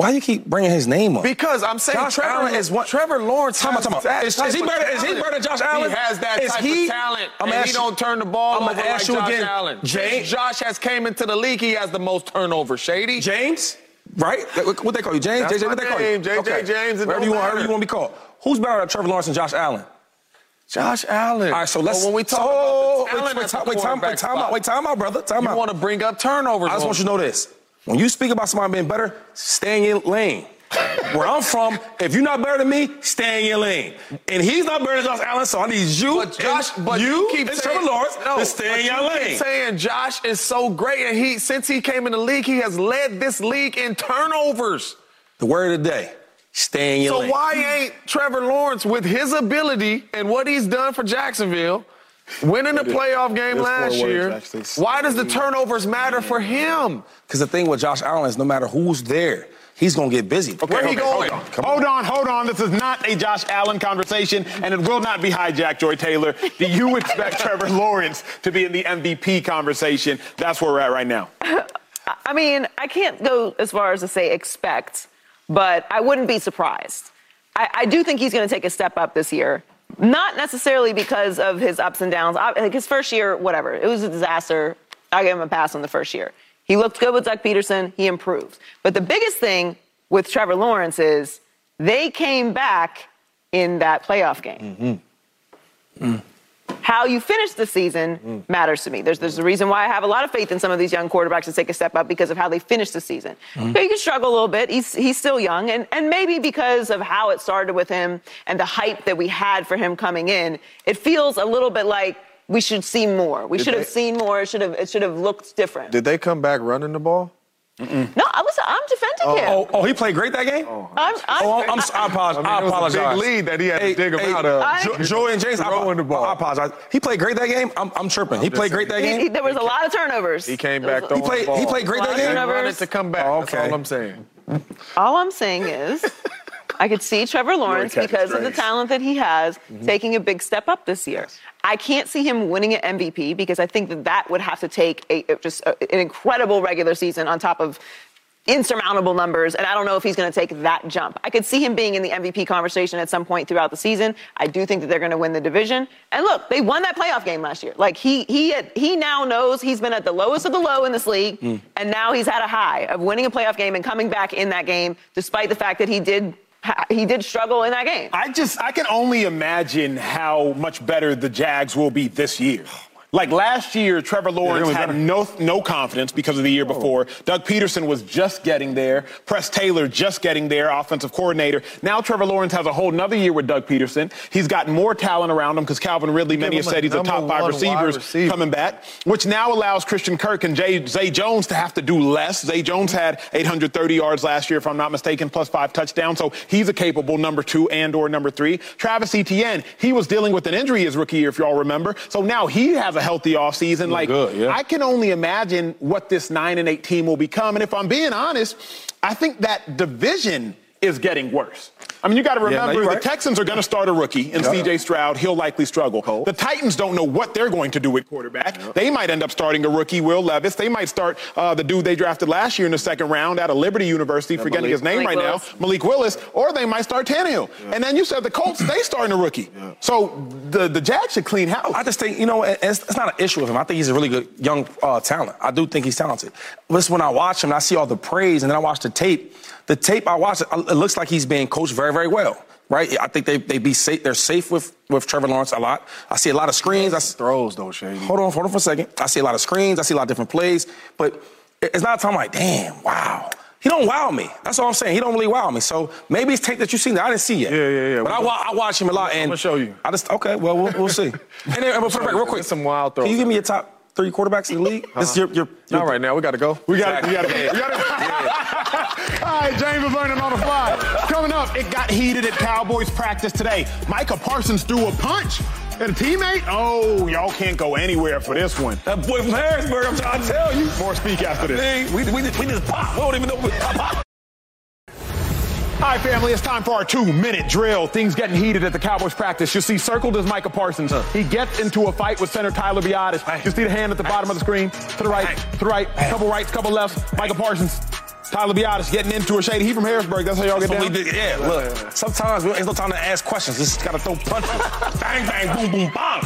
Why you keep bringing his name up? Because I'm saying Josh Trevor Allen is what? Trevor Lawrence Time out, has time that Is- is he better- is he better than Josh Allen? He has that Is type he- of talent, I'm and he asking- don't turn the ball I'm over like you Josh again. Allen. James- Josh has came into the league, he has the most turnovers. Shady. James, right? What they call you? James? That's JJ, what they call you? name, JJ James, it Whatever you want, however you want to be called. Who's better than Trevor Lawrence and Josh Allen? Josh Allen. All right, so let's. But when we talk so, about the wait, talent wait, at time, wait, time, wait, time out, wait, time out, brother, time you out. want to bring up turnovers. I just want you to know this: when you speak about somebody being better, stay in your lane. Where I'm from, if you're not better than me, stay in your lane. And he's not better than Josh Allen, so I need you, But Josh, and but you, keep and saying, Trevor Lawrence no, to stay in your you lane. saying Josh is so great, and he since he came in the league, he has led this league in turnovers. The word of the day: stay in your So lane. So why ain't Trevor Lawrence, with his ability and what he's done for Jacksonville, winning a playoff game last words, year? actually. Why does the turnovers matter for him? Because the thing with Josh Allen is no matter who's there, he's gonna get busy. Where he going? Hold on. Hold on, hold on. This is not a Josh Allen conversation, and it will not be hijacked, Joy Taylor. Do you expect Trevor Lawrence to be in the MVP conversation? That's where we're at right now. I mean, I can't go as far as to say expect, but I wouldn't be surprised. I, I do think he's going to take a step up this year. Not necessarily because of his ups and downs. Like his first year, whatever, it was a disaster. I gave him a pass on the first year. He looked good with Doug Pederson. He improved. But the biggest thing with Trevor Lawrence is they came back in that playoff game. Mm-hmm. Mm. How you finish the season mm. matters to me. There's, there's a reason why I have a lot of faith in some of these young quarterbacks to take a step up because of how they finish the season. Mm-hmm. So he can struggle a little bit. He's, he's still young. And, and maybe because of how it started with him and the hype that we had for him coming in, it feels a little bit like we should see more. We Did should have seen more. It should have, it should have looked different. Did they come back running the ball? No, I was, I'm defending oh, him. Oh, oh, he played great that game. Oh, I'm, I'm, oh, I'm, s- I apologize. I, I mean, it was a big lead that he had to dig him hey, out of. I- Jo- Joey and James, I, Throwing the ball. I apologize. He played great that game. I'm, I'm tripping. he played great that he- he- game. there was a lot of turnovers. He came back was a- played- he played great that Lot of game? He turnovers. run it to come back. Oh, That's all I'm saying. All I'm saying is, I could see Trevor Lawrence because of the talent that he has taking a big step up this year. I can't see him winning an MVP because I think that that would have to take a, just a, an incredible regular season on top of insurmountable numbers, and I don't know if he's going to take that jump. I could see him being in the MVP conversation at some point throughout the season. I do think that they're going to win the division. And look, they won that playoff game last year. Like he he he now knows he's been at the lowest of the low in this league, and now he's had a high of winning a playoff game and coming back in that game, despite the fact that he did he did struggle in that game. I just, I can only imagine how much better the Jags will be this year. Like last year, Trevor Lawrence really had better. no no confidence because of the year before. Doug Pederson was just getting there. Press Taylor just getting there, offensive coordinator. Now Trevor Lawrence has a whole nother year with Doug Pederson. He's got more talent around him because Calvin Ridley, many have said he's a top five receivers receiver. coming back, which now allows Christian Kirk and Jay, Zay Jones to have to do less. Zay Jones had 830 yards last year, if I'm not mistaken, plus five touchdowns. So he's a capable number two and or number three. Travis Etienne, he was dealing with an injury his rookie year, if y'all remember. So now he has a healthy offseason. Like, good, yeah. I can only imagine what this nine and eight team will become. And if I'm being honest, I think that division is getting worse. I mean, you got to remember you're the right. Texans are going to start a rookie in Yeah. CJ Stroud. He'll likely struggle. The Titans don't know what they're going to do with quarterback. They might end up starting a rookie, Will Levis. They might start uh, the dude they drafted last year in the second round out of Liberty University, forgetting Malik. his name Malik right Willis. now, Malik Willis, or they might start Tannehill. And then you said the Colts, they starting a rookie. So the, the Jags should clean house. I just think, you know, it's, it's not an issue with him. I think he's a really good young uh, talent. I do think he's talented. But it's when I watch him and I see all the praise and then I watch the tape, the tape I watch, it, uh, it looks like he's being coached very, very well. Right? I think they, they be safe. They're safe with, with Trevor Lawrence a lot. I see a lot of screens. I s- Throws though, Shady. hold on, hold on for a second. I see a lot of screens. I see a lot of different plays. But it's not a time like, damn, wow. He don't wow me. That's all I'm saying. He don't really wow me. So maybe it's tape that you've seen that I didn't see yet. Yeah, yeah, yeah. But I, I watch him a lot, and I'ma show you. I just okay. Well, we'll, we'll see. and then, and for the real quick, There's some wild throws. Can you give me your top three quarterbacks in the league? This is uh-huh. your, your, your Not right now. We got to go. We got. We got it. We got it. All right, James is learning on the fly. Coming up, it got heated at Cowboys practice today. Micah Parsons threw a punch at a teammate. Oh, y'all can't go anywhere for this one. that boy from Harrisburg. I'm trying to tell you. More speak after this. We, we, just, we just pop. We don't even know we pop. All right, family, it's time for our two-minute drill. Things getting heated at the Cowboys practice. You see, circled is Micah Parsons. He gets into a fight with center Tyler Biadasz. You see the hand at the bottom of the screen? To the right, to the right, couple rights, couple lefts. Micah Parsons. Tyler Biadasz getting into a shady. He from Harrisburg. That's how y'all get That's what down. did. Yeah, look. Sometimes we, there's no time to ask questions. Just gotta throw punches. bang, bang, boom, boom, bang.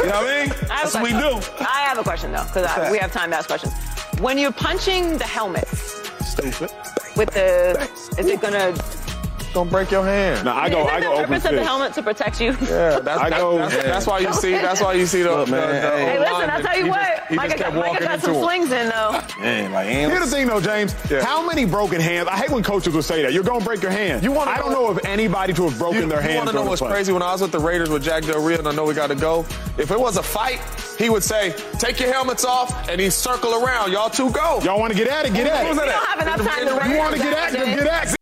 You know what I mean? I That's what we do. I have a question though, because we have time to ask questions. When you're punching the helmet Stupid. with the, is it gonna? Gonna break your hand. No, I go, I it go the open purpose of the helmet to protect you? Yeah, that's, I go- that's, that's why you see. That's why you see the. Look, man, the- the hey. Hey, listen, lineman. I'll tell you He what. just- he just Micah, kept Micah walking got some him. swings in though. Man, like, ain't Here's the thing, though, James. Yeah. How many broken hands? I hate when coaches will say that. You're going to break your hand. You wanna I don't know- know of anybody to have broken You, their you hand. want to know during what's play. crazy? When I was with the Raiders with Jack Del Rio, and I know we got to go. If it was a fight, he would say, "Take your helmets off," and he'd circle around. Y'all two go. Y'all want to get at it? Get at it. that We don't have enough time to You want to get at it? James. Get at it.